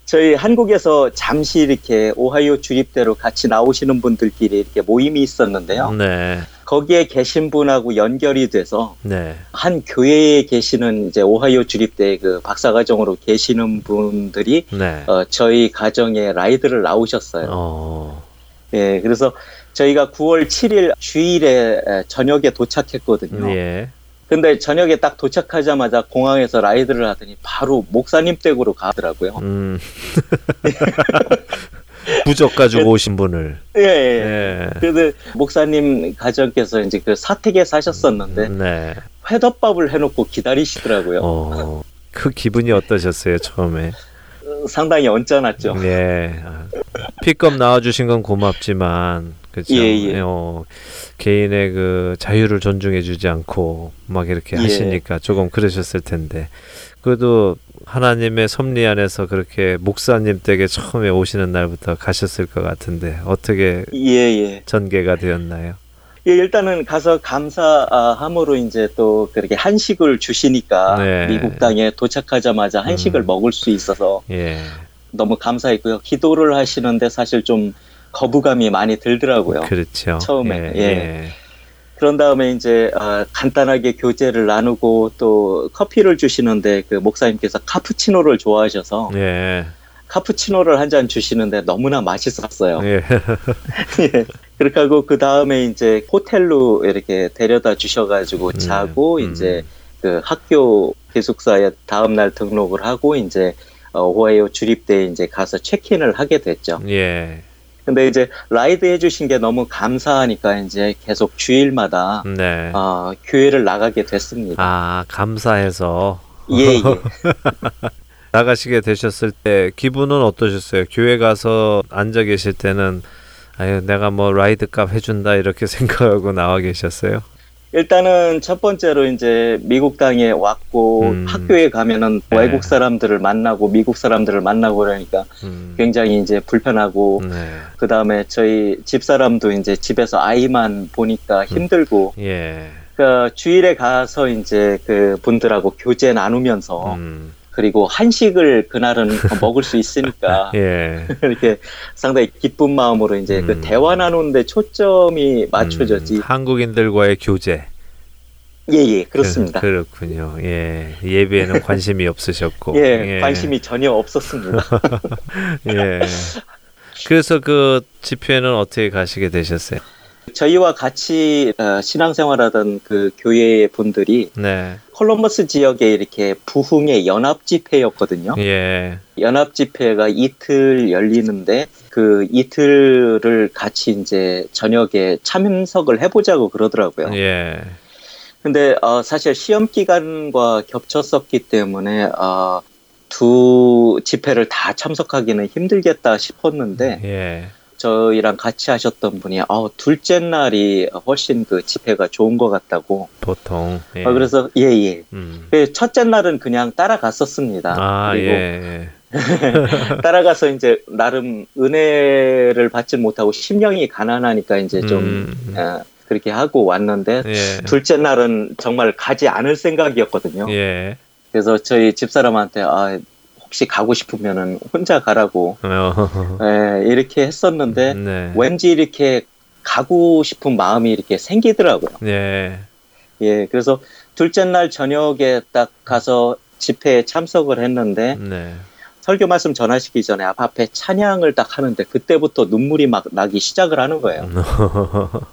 저희 한국에서 잠시 이렇게 오하이오 주립대로 같이 나오시는 분들끼리 이렇게 모임이 있었는데요. 네. 거기에 계신 분하고 연결이 돼서 네. 한 교회에 계시는 이제 오하이오 주립대 그 박사과정으로 계시는 분들이 네. 어, 저희 가정에 라이드를 나오셨어요. 어. 예, 그래서 저희가 9월 7일 주일에 에, 저녁에 도착했거든요. 예. 근데 저녁에 딱 도착하자마자 공항에서 라이드를 하더니 바로 목사님 댁으로 가더라고요. 음. *laughs* 부적 가지고 오신 분을. 예, 예. 예. 그래서 목사님 가정께서 이제 그 사택에 사셨었는데 네. 회덮밥을 해놓고 기다리시더라고요. 어. 그 기분이 어떠셨어요, 처음에? 어, 상당히 언짢았죠. 예. 아, 픽업 나와주신 건 고맙지만, 그죠? 예, 예. 어, 개인의 그 자유를 존중해주지 않고 막 이렇게 예. 하시니까 조금 그러셨을 텐데. 그래도 하나님의 섭리 안에서 그렇게 목사님 댁에 처음에 오시는 날부터 가셨을 것 같은데 어떻게 예, 예. 전개가 되었나요? 예, 일단은 가서 감사함으로 이제 또 그렇게 한식을 주시니까 네. 미국 땅에 도착하자마자 한식을 음. 먹을 수 있어서 예. 너무 감사했고요. 기도를 하시는데 사실 좀 거부감이 많이 들더라고요. 그렇죠. 처음에, 예. 예. 그런 다음에 이제 아, 간단하게 교제를 나누고 또 커피를 주시는데 그 목사님께서 카푸치노를 좋아하셔서 예. 카푸치노를 한 잔 주시는데 너무나 맛있었어요. 예. *laughs* 예. 그렇게 하고 그 다음에 이제 호텔로 이렇게 데려다 주셔가지고 자고 음. 이제 그 학교 기숙사에 다음 날 등록을 하고 이제 어, 오하이오 주립대에 이제 가서 체크인을 하게 됐죠. 예. 근데 이제 라이드 해주신 게 너무 감사하니까 이제 계속 주일마다 네. 어, 교회를 나가게 됐습니다. 아, 감사해서 예, 예. *laughs* 나가시게 되셨을 때 기분은 어떠셨어요? 교회 가서 앉아 계실 때는 아유 내가 뭐 라이드 값 해준다 이렇게 *laughs* 생각하고 나와 계셨어요? 일단은 첫 번째로 이제 미국 땅에 왔고 음. 학교에 가면은 네. 외국 사람들을 만나고 미국 사람들을 만나고 그러니까 음. 굉장히 이제 불편하고 네. 그 다음에 저희 집 사람도 이제 집에서 아이만 보니까 힘들고 예. 그 주일에 가서 이제 그 분들하고 교제 나누면서 음. 그리고 한식을 그날은 *laughs* 먹을 수 있으니까 *laughs* 예. *laughs* 이렇게 상당히 기쁜 마음으로 이제 음. 그 대화 나누는데 초점이 맞춰졌지. 음, 한국인들과의 교제. 예예 그렇습니다. 그, 렇군요 예. 예배에는 관심이 없으셨고. 예, 관심이 전혀 없었습니다. 예. 그래서 그 집회는 어떻게 가시게 되셨어요? 저희와 같이 어, 신앙생활하던 그 교회 분들이 네. 콜럼버스 지역에 이렇게 부흥의 연합 집회였거든요. 예. 연합 집회가 이틀 열리는데 그 이틀을 같이 이제 저녁에 참석을 해보자고 그러더라고요. 예. 근데 어, 사실 시험 기간과 겹쳤었기 때문에 어, 두 집회를 다 참석하기는 힘들겠다 싶었는데 예. 저희랑 같이 하셨던 분이 어, 둘째 날이 훨씬 그 집회가 좋은 것 같다고. 보통. 예. 어, 그래서 예예. 음. 그 첫째 날은 그냥 따라갔었습니다. 아, 그리고 예. *laughs* 따라가서 이제 나름 은혜를 받지 못하고 심령이 가난하니까 이제 좀 음. 어, 그렇게 하고 왔는데 예. 둘째 날은 정말 가지 않을 생각이었거든요. 예. 그래서 저희 집사람한테 아, 혹시 가고 싶으면은 혼자 가라고 어. 예, 이렇게 했었는데 네. 왠지 이렇게 가고 싶은 마음이 이렇게 생기더라고요. 예. 예, 그래서 둘째 날 저녁에 딱 가서 집회에 참석을 했는데 네. 설교 말씀 전하시기 전에 앞 앞에 찬양을 딱 하는데 그때부터 눈물이 막 나기 시작을 하는 거예요.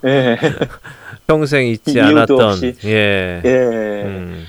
예, *laughs* 평생 잊지 않았던 없이. 예. 예. 음.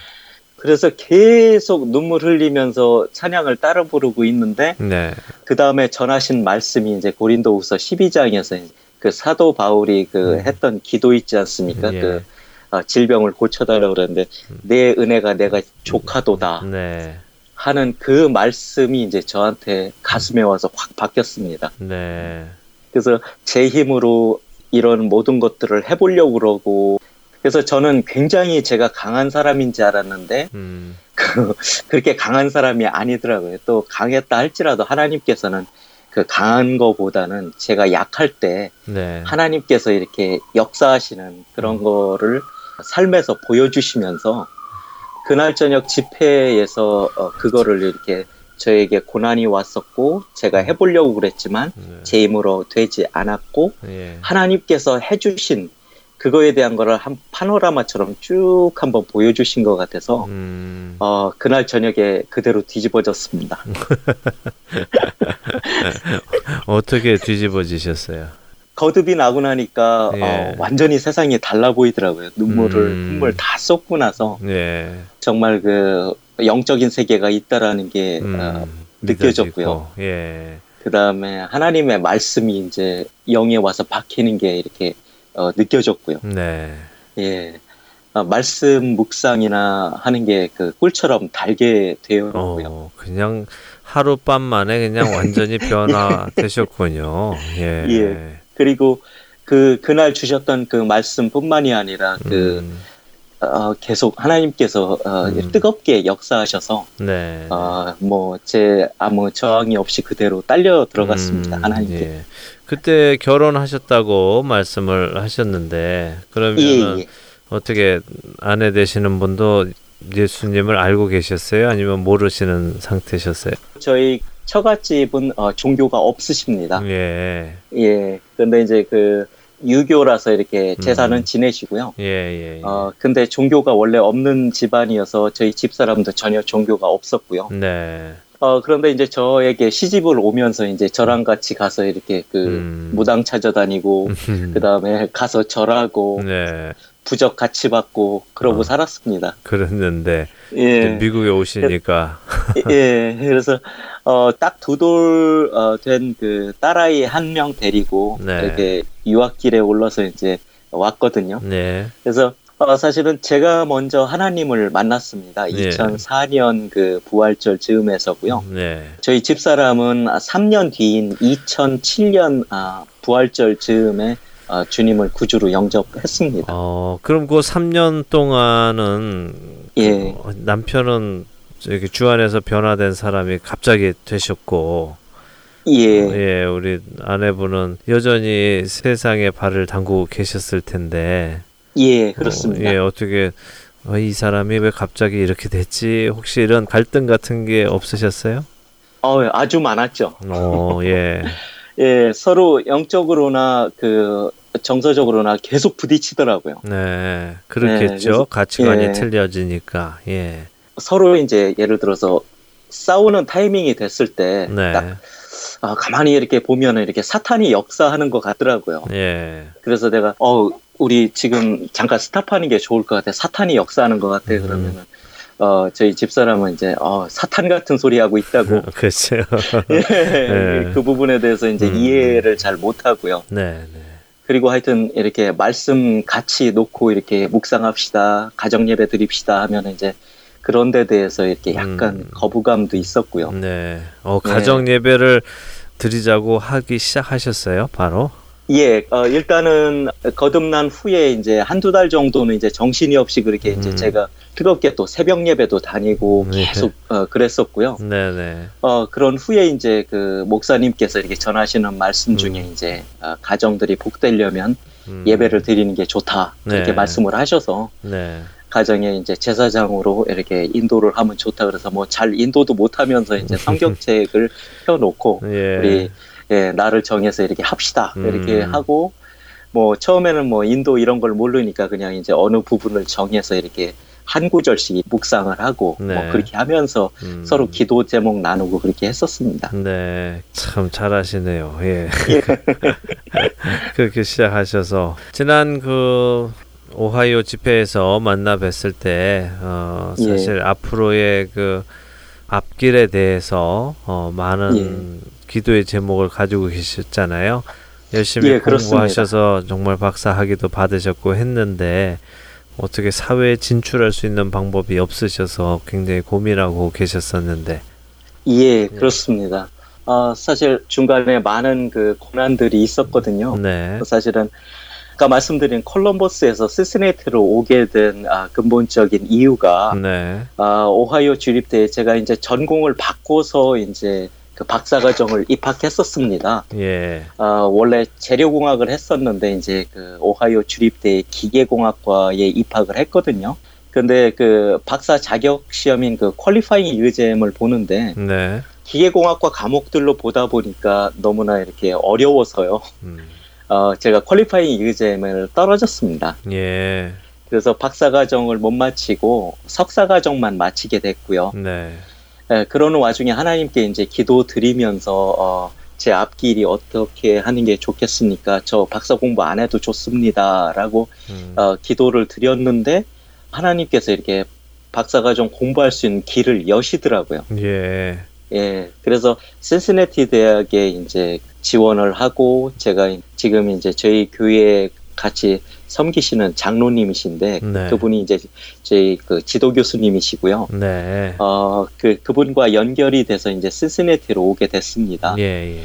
그래서 계속 눈물 흘리면서 찬양을 따라 부르고 있는데 네. 그 다음에 전하신 말씀이 이제 고린도후서 12장에서 그 사도 바울이 그 음. 했던 기도 있지 않습니까? 예. 그 어, 질병을 고쳐달라고 그랬는데 내 은혜가 내가 조카도다 네. 하는 그 말씀이 이제 저한테 가슴에 와서 확 박혔습니다. 네. 그래서 제 힘으로 이런 모든 것들을 해보려고 그러고 그래서 저는 굉장히 제가 강한 사람인지 알았는데 음. *laughs* 그, 그렇게 강한 사람이 아니더라고요. 또 강했다 할지라도 하나님께서는 그 강한 거보다는 제가 약할 때 네. 하나님께서 이렇게 역사하시는 그런 거를 삶에서 보여주시면서 그날 저녁 집회에서 어, 그거를 이렇게 저에게 고난이 왔었고 제가 해보려고 그랬지만 네. 제 힘으로 되지 않았고 예. 하나님께서 해주신 그거에 대한 거를 한 파노라마처럼 쭉 한번 보여주신 것 같아서 음. 어, 그날 저녁에 그대로 뒤집어졌습니다. *laughs* 어떻게 뒤집어지셨어요? 거듭이 나고 나니까 예. 어, 완전히 세상이 달라 보이더라고요. 눈물을 음. 눈물 다 쏟고 나서 예. 정말 그 영적인 세계가 있다라는 게 음. 어, 느껴졌고요. 예. 그 다음에 하나님의 말씀이 이제 영에 와서 박히는 게 이렇게 어, 느껴졌고요. 네. 예. 어, 말씀 묵상이나 하는 게 그 꿀처럼 달게 되더라고요. 어, 그냥 하룻밤 만에 그냥 *laughs* 완전히 변화되셨군요. 예. 예. 그리고 그 그날 주셨던 그 말씀뿐만이 아니라 그 음, 어, 계속 하나님께서 어, 음. 뜨겁게 역사하셔서 네. 어, 뭐제 아무 저항이 없이 그대로 딸려 들어갔습니다 음, 하나님께. 예. 그때 결혼하셨다고 말씀을 하셨는데 그러면 예, 예. 어떻게 아내 되시는 분도 예수님을 알고 계셨어요? 아니면 모르시는 상태셨어요? 저희 처갓집은 어, 종교가 없으십니다. 예. 예. 근데 이제 그 유교라서 이렇게 제사는 음. 지내시고요. 예, 예. 예. 어, 근데 종교가 원래 없는 집안이어서 저희 집사람도 전혀 종교가 없었고요. 네. 어, 그런데 이제 저에게 시집을 오면서 이제 저랑 같이 가서 이렇게 그 음. 무당 찾아다니고 *laughs* 그 다음에 가서 절하고 네. 부적 같이 받고 그러고 어. 살았습니다. 그랬는데 예. 미국에 오시니까 예. 그래서 어, 딱 두 돌 어, 된그 딸아이 한 명 데리고 네. 이렇게 유학길에 올라서 이제 왔거든요. 네. 그래서 어, 사실은 제가 먼저 하나님을 만났습니다. 예. 2004년 그 부활절 즈음에서고요. 네. 저희 집사람은 3년 뒤인 2007년 아, 부활절 즈음에 어, 주님을 구주로 영접했습니다. 어, 그럼 그 3년 동안은 예. 그 남편은 저기 주 안에서 변화된 사람이 갑자기 되셨고 예. 예, 우리 아내분은 여전히 세상에 발을 담그고 계셨을 텐데 예, 그렇습니다. 어, 예, 어떻게 어, 이 사람이 왜 갑자기 이렇게 됐지? 혹시 이런 갈등 같은 게 없으셨어요? 어, 아주 많았죠. 어, 예. *laughs* 예, 서로 영적으로나 그 정서적으로나 계속 부딪히더라고요. 네. 그렇겠죠. 그래서- 가치관이 예. 틀려지니까. 예. 서로 이제 예를 들어서 싸우는 타이밍이 됐을 때 네. 딱 아, 가만히 이렇게 보면은 이렇게 사탄이 역사하는 것 같더라고요. 예. 그래서 내가 어 우리 지금 잠깐 스탑하는 게 좋을 것 같아. 사탄이 역사하는 것 같아. 음. 그러면은 어 저희 집사람은 이제 어 사탄 같은 소리 하고 있다고. *laughs* 그렇죠. *laughs* 예, 그 부분에 대해서 이제 음. 이해를 잘 못하고요. 네, 네. 그리고 하여튼 이렇게 말씀 같이 놓고 이렇게 묵상합시다, 가정 예배 드립시다 하면 이제 그런 데 대해서 이렇게 약간 음. 거부감도 있었고요. 네. 어, 가정 예배를 드리자고 하기 시작하셨어요, 바로? 예, 어, 일단은 거듭난 후에 이제 한두 달 정도는 이제 정신이 없이 그렇게 이제 음. 제가 뜨겁게 또 새벽 예배도 다니고 네. 계속 어, 그랬었고요. 네, 네. 어, 그런 후에 이제 그 목사님께서 이렇게 전하시는 말씀 중에 음. 이제 어, 가정들이 복되려면 음. 예배를 드리는 게 좋다. 이렇게 네. 말씀을 하셔서 네. 가정에 이제 제사장으로 이렇게 인도를 하면 좋다 그래서 뭐 잘 인도도 못하면서 이제 *laughs* 성경책을 펴놓고 예. 우리 예, 나를 정해서 이렇게 합시다 이렇게 음. 하고 뭐 처음에는 뭐 인도 이런 걸 모르니까 그냥 이제 어느 부분을 정해서 이렇게 한 구절씩 묵상을 하고 네. 뭐 그렇게 하면서 음. 서로 기도 제목 나누고 그렇게 했었습니다. 네, 참 잘하시네요. 예. *laughs* 그렇게 시작하셔서 지난 그 오하이오 집회에서 만나 뵀을 때 어, 예. 사실 앞으로의 그 앞길에 대해서 어, 많은 예. 기도의 제목을 가지고 계셨잖아요. 열심히 예. 공부하셔서 정말 박사 학위도 받으셨고 했는데 어떻게 사회에 진출할 수 있는 방법이 없으셔서 굉장히 고민하고 계셨었는데 예, 그렇습니다. 어, 사실 중간에 많은 그 고난들이 있었거든요. 네. 사실은 아까 말씀드린 콜럼버스에서 시스네이트로 오게 된 아, 근본적인 이유가 네. 아, 오하이오 주립대에 제가 이제 전공을 바꿔서 이제 그 박사과정을 입학했었습니다. 예. 아, 원래 재료공학을 했었는데 이제 그 오하이오 주립대 기계공학과에 입학을 했거든요. 근데 그 박사 자격 시험인 그 퀄리파잉 유잼을 보는데 네. 기계공학과 과목들로 보다 보니까 너무나 이렇게 어려워서요. 음. 어, 제가 퀄리파잉 유잼을 떨어졌습니다. 예. 그래서 박사과정을 못 마치고 석사과정만 마치게 됐고요. 네. 예, 그러는 와중에 하나님께 이제 기도 드리면서 어, 제 앞길이 어떻게 하는 게 좋겠습니까? 저 박사 공부 안 해도 좋습니다라고 음. 어, 기도를 드렸는데 하나님께서 이렇게 박사과정 공부할 수 있는 길을 여시더라고요. 예. 예, 그래서 신시내티 대학에 이제 지원을 하고 제가 지금 이제 저희 교회에 같이 섬기시는 장로님이신데 네. 그분이 이제 저희 그 지도 교수님이시고요. 네. 어, 그, 그분과 연결이 돼서 이제 신시내티로 오게 됐습니다. 예, 예.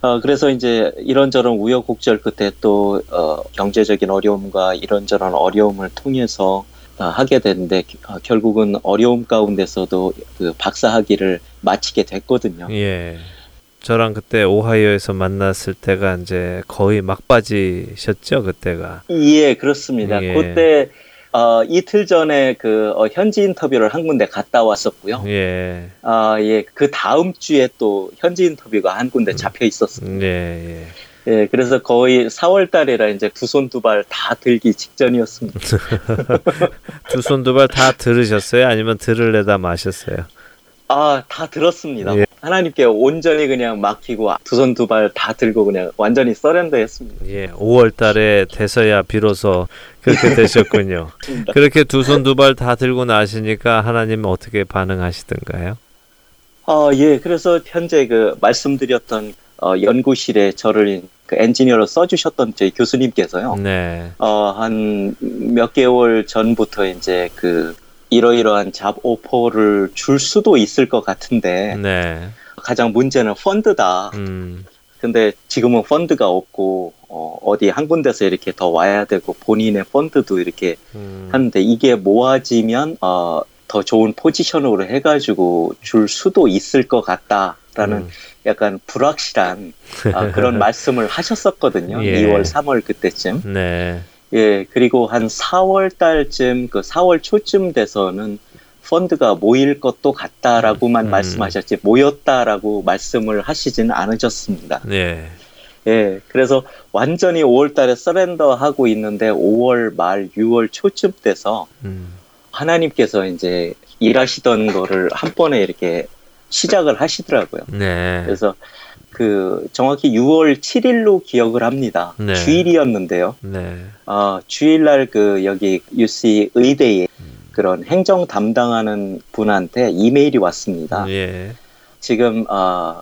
어, 그래서 이제 이런저런 우여곡절 끝에 또, 어, 경제적인 어려움과 이런저런 어려움을 통해서 어, 하게 됐는데, 어, 결국은 어려움 가운데서도 그 박사 학위를 마치게 됐거든요. 예. 저랑 그때 오하이오에서 만났을 때가 이제 거의 막바지셨죠, 그때가. 예, 그렇습니다. 예. 그때, 어, 이틀 전에 그, 어, 현지 인터뷰를 한 군데 갔다 왔었고요. 예. 아, 예, 그 다음 주에 또 현지 인터뷰가 한 군데 잡혀 있었습니다. 예, 예. 예, 그래서 거의 4월 달이라 이제 두 손 두 발 다 들기 직전이었습니다. *laughs* 두 손 두 발 다 들으셨어요? 아니면 들을래다 마셨어요? 아, 다 들었습니다. 예. 하나님께 온전히 그냥 맡기고 두 손 두 발 다 들고 그냥 완전히 서렌더 했습니다. 예. 5월 달에 돼서야 비로소 그렇게 *laughs* 되셨군요. 그렇게 두 손 두 발 다 들고 나시니까 하나님 어떻게 반응하시던가요? 아, 예, 그래서 현재 그 말씀드렸던 어, 연구실에 저를 그 엔지니어로 써주셨던 저희 교수님께서요. 네. 어, 한 몇 개월 전부터 이제 그 이러이러한 잡 오퍼를 줄 수도 있을 것 같은데 네. 가장 문제는 펀드다. 음. 근데 지금은 펀드가 없고 어, 어디 한 군데서 이렇게 더 와야 되고 본인의 펀드도 이렇게 음. 하는데 이게 모아지면 어, 더 좋은 포지션으로 해가지고 줄 수도 있을 것 같다라는 음. 약간 불확실한 아, 그런 *laughs* 말씀을 하셨었거든요. 예. 2월, 3월 그때쯤. 네. 예, 그리고 한 4월 달쯤, 그 4월 초쯤 돼서는 펀드가 모일 것도 같다라고만 음. 말씀하셨지, 모였다라고 말씀을 하시지는 않으셨습니다. 네. 예, 그래서 완전히 5월 달에 서렌더 하고 있는데 5월 말, 6월 초쯤 돼서 음. 하나님께서 이제 일하시던 거를 한 번에 이렇게 시작을 하시더라고요. 네. 그래서 그 정확히 6월 7일로 기억을 합니다. 네. 주일이었는데요. 네. 어, 주일날 그 여기 UC 의대에 그런 행정 담당하는 분한테 이메일이 왔습니다. 예. 지금 어,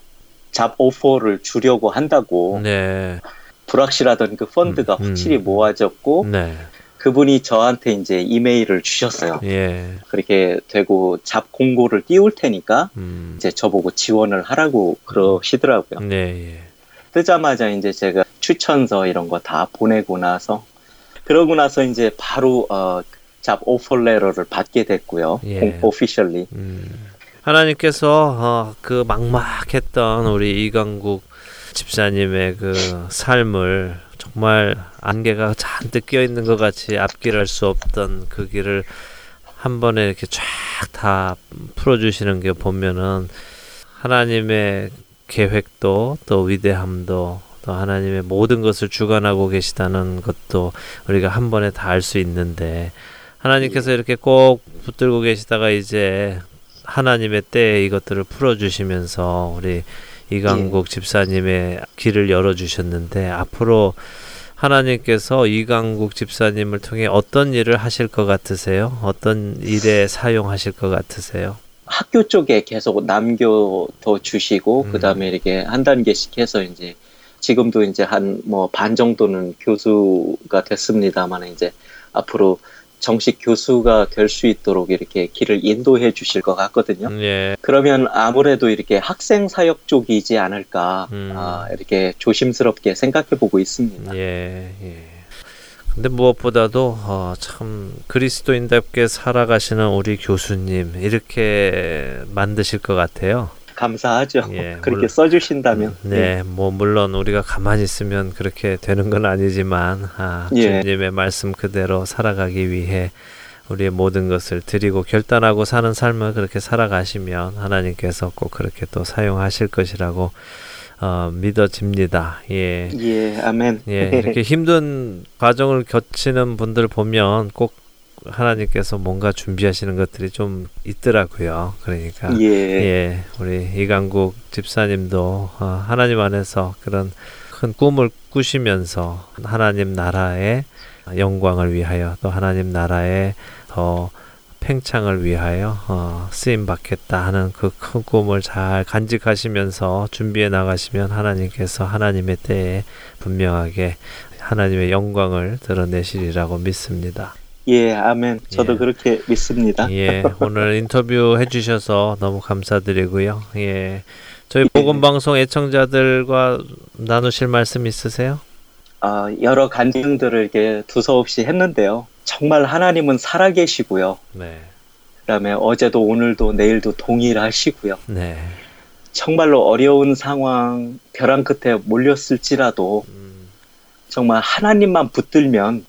잡 오퍼를 주려고 한다고 네. 불확실하던 그 펀드가 음, 음. 확실히 모아졌고 네. 그분이 저한테 이제 이메일을 주셨어요. 예. 그렇게 되고 잡 공고를 띄울 테니까 음. 이제 저보고 지원을 하라고 그러시더라고요. 네. 예. 뜨자마자 이제 제가 추천서 이런 거 다 보내고 나서 그러고 나서 이제 바로 어, 잡 오퍼레터를 받게 됐고요. 예. 오피셜리. 음. 하나님께서 어, 그 막막했던 우리 이강국 집사님의 그 삶을 정말 안개가 잔뜩 끼어 있는 것 같이 앞길할 수 없던 그 길을 한 번에 이렇게 쫙 다 풀어주시는 게 보면은 하나님의 계획도 또 위대함도 또 하나님의 모든 것을 주관하고 계시다는 것도 우리가 한 번에 다 알 수 있는데 하나님께서 이렇게 꼭 붙들고 계시다가 이제 하나님의 때에 이것들을 풀어주시면서 우리 이강국 집사님의 길을 열어주셨는데 앞으로 하나님께서 이강국 집사님을 통해 어떤 일을 하실 것 같으세요? 어떤 일에 사용하실 것 같으세요? 학교 쪽에 계속 남겨둬 주시고 음. 그다음에 이렇게 한 단계씩 해서 이제 지금도 이제 한 뭐 반 정도는 교수가 됐습니다만 이제 앞으로 정식 교수가 될 수 있도록 이렇게 길을 인도해 주실 것 같거든요. 예. 그러면 아무래도 이렇게 학생 사역 쪽이지 않을까 음. 아, 이렇게 조심스럽게 생각해 보고 있습니다. 예, 예. 근데 무엇보다도 어, 참 그리스도인답게 살아가시는 우리 교수님 이렇게 만드실 것 같아요. 감사하죠. 예, *laughs* 그렇게 물론- 써주신다면. 네, 뭐 물론 우리가 가만히 있으면 그렇게 되는 건 아니지만 아, 예. 주님의 말씀 그대로 살아가기 위해 우리의 모든 것을 드리고 결단하고 사는 삶을 그렇게 살아가시면 하나님께서 꼭 그렇게 또 사용하실 것이라고 어, 믿어집니다. 예. 예, 아멘. 예, 이렇게 힘든 과정을 거치는 분들 보면 꼭 하나님께서 뭔가 준비하시는 것들이 좀 있더라고요. 그러니까 예. 예, 우리 이강국 집사님도 어, 하나님 안에서 그런 큰 꿈을 꾸시면서 하나님 나라의 영광을 위하여 또 하나님 나라의 더 팽창을 위하여 어, 쓰임 받겠다 하는 그 큰 꿈을 잘 간직하시면서 준비해 나가시면 하나님께서 하나님의 때에 분명하게 하나님의 영광을 드러내시리라고 믿습니다. 예, 아멘. 저도 예. 그렇게 믿습니다. 예, 오늘 인터뷰 해주셔서 너무 감사드리고요. 예, 저희 복음 방송 애청자들과 나누실 말씀 있으세요? 아, 여러 간증들을 이렇게 두서없이 했는데요. 정말 하나님은 살아계시고요. 네, 그다음에 어제도 오늘도 내일도 동일하시고요. 네, 정말로 어려운 상황, 벼랑 끝에 몰렸을지라도 음, 정말 하나님만 붙들면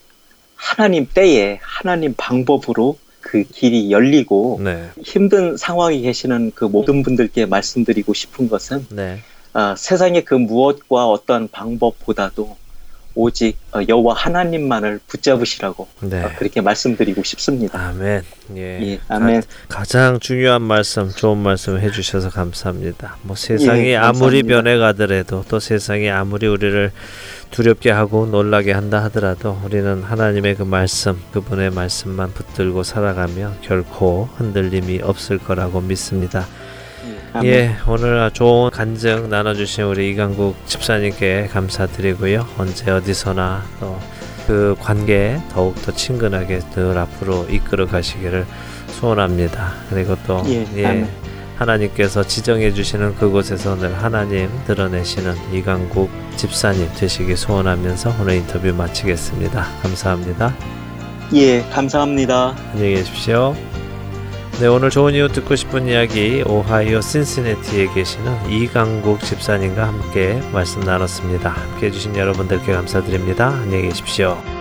하나님 때에 하나님 방법으로 그 길이 열리고 네, 힘든 상황에 계시는 그 모든 분들께 말씀드리고 싶은 것은 네, 아, 세상의 그 무엇과 어떠한 방법보다도 오직 어, 여호와 하나님만을 붙잡으시라고 네. 어, 그렇게 말씀드리고 싶습니다. 아멘. 예, 예, 아멘. 가, 장 중요한 말씀, 좋은 말씀 해주셔서 감사합니다. 뭐 세상이 예, 아무리. 변해가더라도 또 세상이 아무리 우리를 두렵게 하고 놀라게 한다 하더라도 우리는 하나님의 그 말씀, 그분의 말씀만 붙들고 살아가며 결코 흔들림이 없을 거라고 믿습니다. 예, 오늘 좋은 간증 나눠주신 우리 이강국 집사님께 감사드리고요. 언제 어디서나 또 그 관계 더욱더 친근하게 늘 앞으로 이끌어 가시기를 소원합니다. 그리고 또 예, 아멘. 하나님께서 지정해 주시는 그곳에서 늘 하나님 드러내시는 이강국 집사님 되시기 소원하면서 오늘 인터뷰 마치겠습니다. 감사합니다. 예, 감사합니다. 안녕히 계십시오. 네, 오늘 좋은 이유 듣고 싶은 이야기 오하이오 신시내티에 계시는 이강국 집사님과 함께 말씀 나눴습니다. 함께 해주신 여러분들께 감사드립니다. 안녕히 계십시오.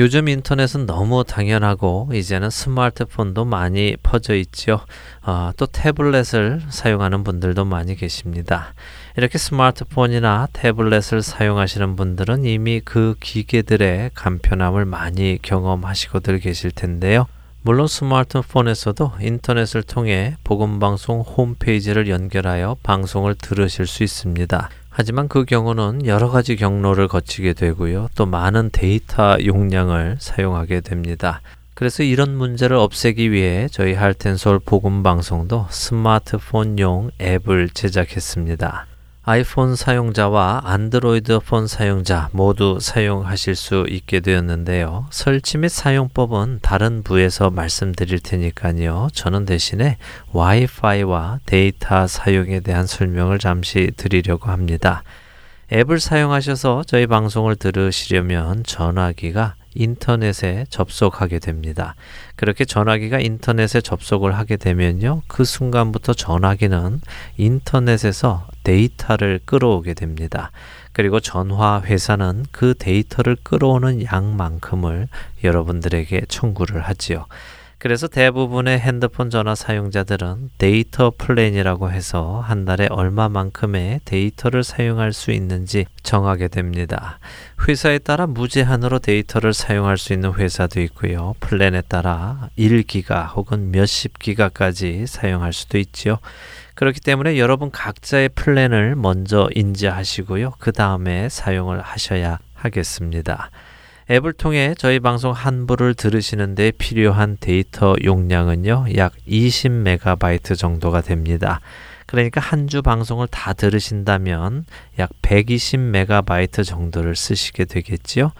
요즘 인터넷은 너무 당연하고 이제는 스마트폰도 많이 퍼져 있죠. 아, 또 태블릿을 사용하는 분들도 많이 계십니다. 이렇게 스마트폰이나 태블릿을 사용하시는 분들은 이미 그 기계들의 간편함을 많이 경험하시고들 계실 텐데요. 물론 스마트폰에서도 인터넷을 통해 복음방송 홈페이지를 연결하여 방송을 들으실 수 있습니다. 하지만 그 경우는 여러 가지 경로를 거치게 되고요. 또 많은 데이터 용량을 사용하게 됩니다. 그래서 이런 문제를 없애기 위해 저희 할텐솔 복음 방송도 스마트폰용 앱을 제작했습니다. 아이폰 사용자와 안드로이드 폰 사용자 모두 사용하실 수 있게 되었는데요. 설치 및 사용법은 다른 부에서 말씀드릴 테니까요. 저는 대신에 와이파이와 데이터 사용에 대한 설명을 잠시 드리려고 합니다. 앱을 사용하셔서 저희 방송을 들으시려면 전화기가 인터넷에 접속하게 됩니다. 그렇게 전화기가 인터넷에 접속을 하게 되면요. 그 순간부터 전화기는 인터넷에서 데이터를 끌어오게 됩니다. 그리고 전화 회사는 그 데이터를 끌어오는 양만큼을 여러분들에게 청구를 하지요. 그래서 대부분의 핸드폰 전화 사용자들은 데이터 플랜이라고 해서 한 달에 얼마만큼의 데이터를 사용할 수 있는지 정하게 됩니다. 회사에 따라 무제한으로 데이터를 사용할 수 있는 회사도 있고요. 플랜에 따라 1기가 혹은 몇십 기가까지 사용할 수도 있지요. 그렇기 때문에 여러분 각자의 플랜을 먼저 인지하시고요. 그 다음에 사용을 하셔야 하겠습니다. 앱을 통해 저희 방송 한 부를 들으시는데 필요한 데이터 용량은요, 약 20메가바이트 정도가 됩니다. 그러니까 한 주 방송을 다 들으신다면 약 120메가바이트 정도를 쓰시게 되겠지요.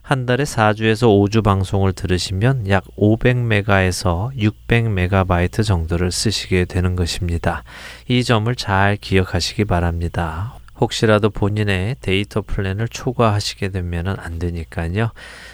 한 달에 4주에서 5주 방송을 들으시면 약 500메가에서 600메가바이트 정도를 쓰시게 되는 것입니다. 이 점을 잘 기억하시기 바랍니다. 혹시라도 본인의 데이터 플랜을 초과하시게 되면 안 되니까요.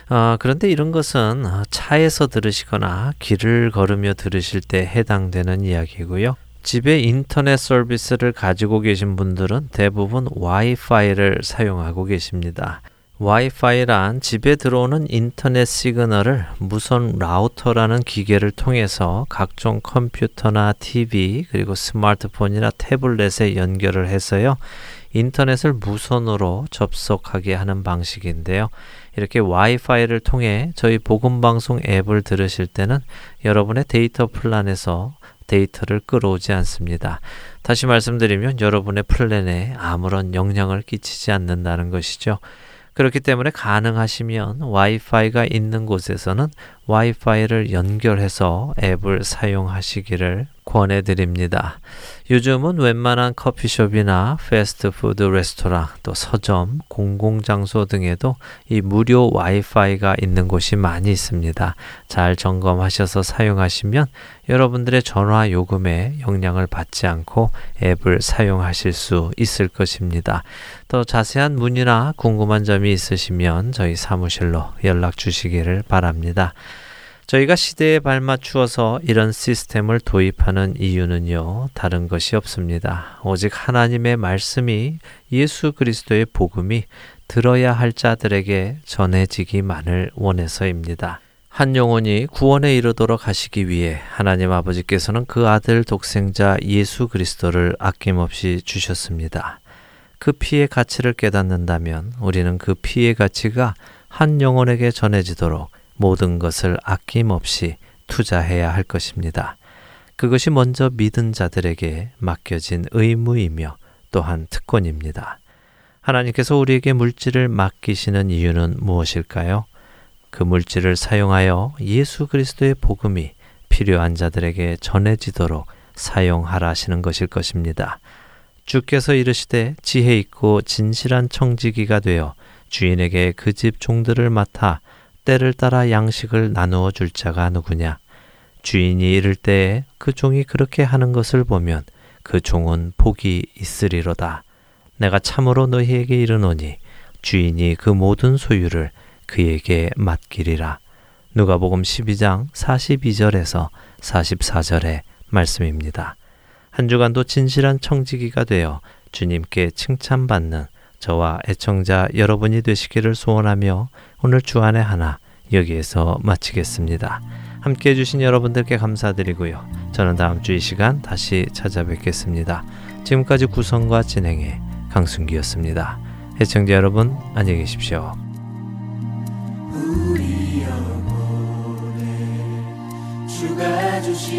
어, 그런데 이런 것은 차에서 들으시거나 길을 걸으며 들으실 때 해당되는 이야기고요. 집에 인터넷 서비스를 가지고 계신 분들은 대부분 와이파이를 사용하고 계십니다. 와이파이란 집에 들어오는 인터넷 시그널을 무선 라우터라는 기계를 통해서 각종 컴퓨터나 TV 그리고 스마트폰이나 태블릿에 연결을 해서요. 인터넷을 무선으로 접속하게 하는 방식인데요. 이렇게 와이파이를 통해 저희 복음방송 앱을 들으실 때는 여러분의 데이터 플랜에서 데이터를 끌어오지 않습니다. 다시 말씀드리면 여러분의 플랜에 아무런 영향을 끼치지 않는다는 것이죠. 그렇기 때문에 가능하시면 와이파이가 있는 곳에서는 와이파이를 연결해서 앱을 사용하시기를 권해드립니다. 요즘은 웬만한 커피숍이나 패스트푸드 레스토랑, 또 서점, 공공장소 등에도 이 무료 와이파이가 있는 곳이 많이 있습니다. 잘 점검하셔서 사용하시면 여러분들의 전화 요금에 영향을 받지 않고 앱을 사용하실 수 있을 것입니다. 더 자세한 문의나 궁금한 점이 있으시면 저희 사무실로 연락 주시기를 바랍니다. 저희가 시대에 발맞추어서 이런 시스템을 도입하는 이유는요, 다른 것이 없습니다. 오직 하나님의 말씀이 예수 그리스도의 복음이 들어야 할 자들에게 전해지기만을 원해서입니다. 한 영혼이 구원에 이르도록 하시기 위해 하나님 아버지께서는 그 아들 독생자 예수 그리스도를 아낌없이 주셨습니다. 그 피의 가치를 깨닫는다면 우리는 그 피의 가치가 한 영혼에게 전해지도록 모든 것을 아낌없이 투자해야 할 것입니다. 그것이 먼저 믿은 자들에게 맡겨진 의무이며 또한 특권입니다. 하나님께서 우리에게 물질을 맡기시는 이유는 무엇일까요? 그 물질을 사용하여 예수 그리스도의 복음이 필요한 자들에게 전해지도록 사용하라 하시는 것일 것입니다. 주께서 이르시되 지혜 있고 진실한 청지기가 되어 주인에게 그 집 종들을 맡아 때를 따라 양식을 나누어 줄 자가 누구냐? 주인이 이를 때에 그 종이 그렇게 하는 것을 보면 그 종은 복이 있으리로다. 내가 참으로 너희에게 이르노니 주인이 그 모든 소유를 그에게 맡기리라. 누가복음 12장 42절에서 44절의 말씀입니다. 한 주간도 진실한 청지기가 되어 주님께 칭찬받는 저와 애청자 여러분이 되시기를 소원하며 오늘 주안의 하나 여기에서 마치겠습니다. 함께 해주신 여러분들께 감사드리고요. 저는 다음 주 이 시간 다시 찾아뵙겠습니다. 지금까지 구성과 진행의 강순기였습니다. 애청자 여러분 안녕히 계십시오. 우리 영혼에 주가 주신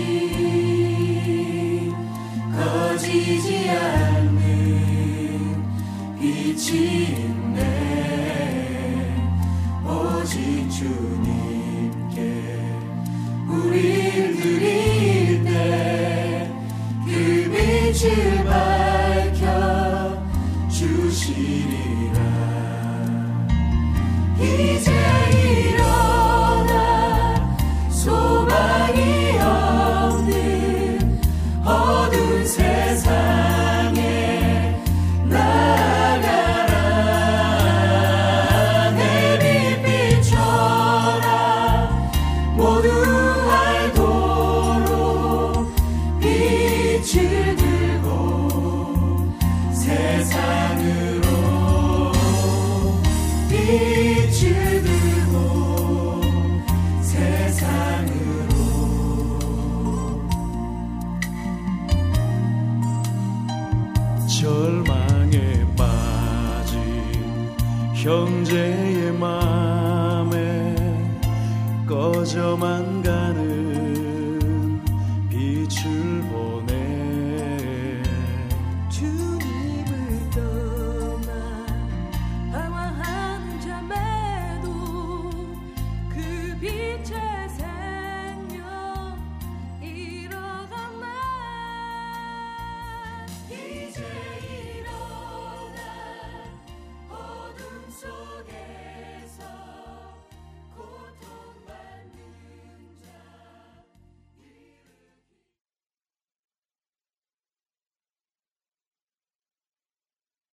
거지지 않는 빛이 있네 오직 주님께 우릴 드릴 때 그 빛을 밝혀 이제 일어나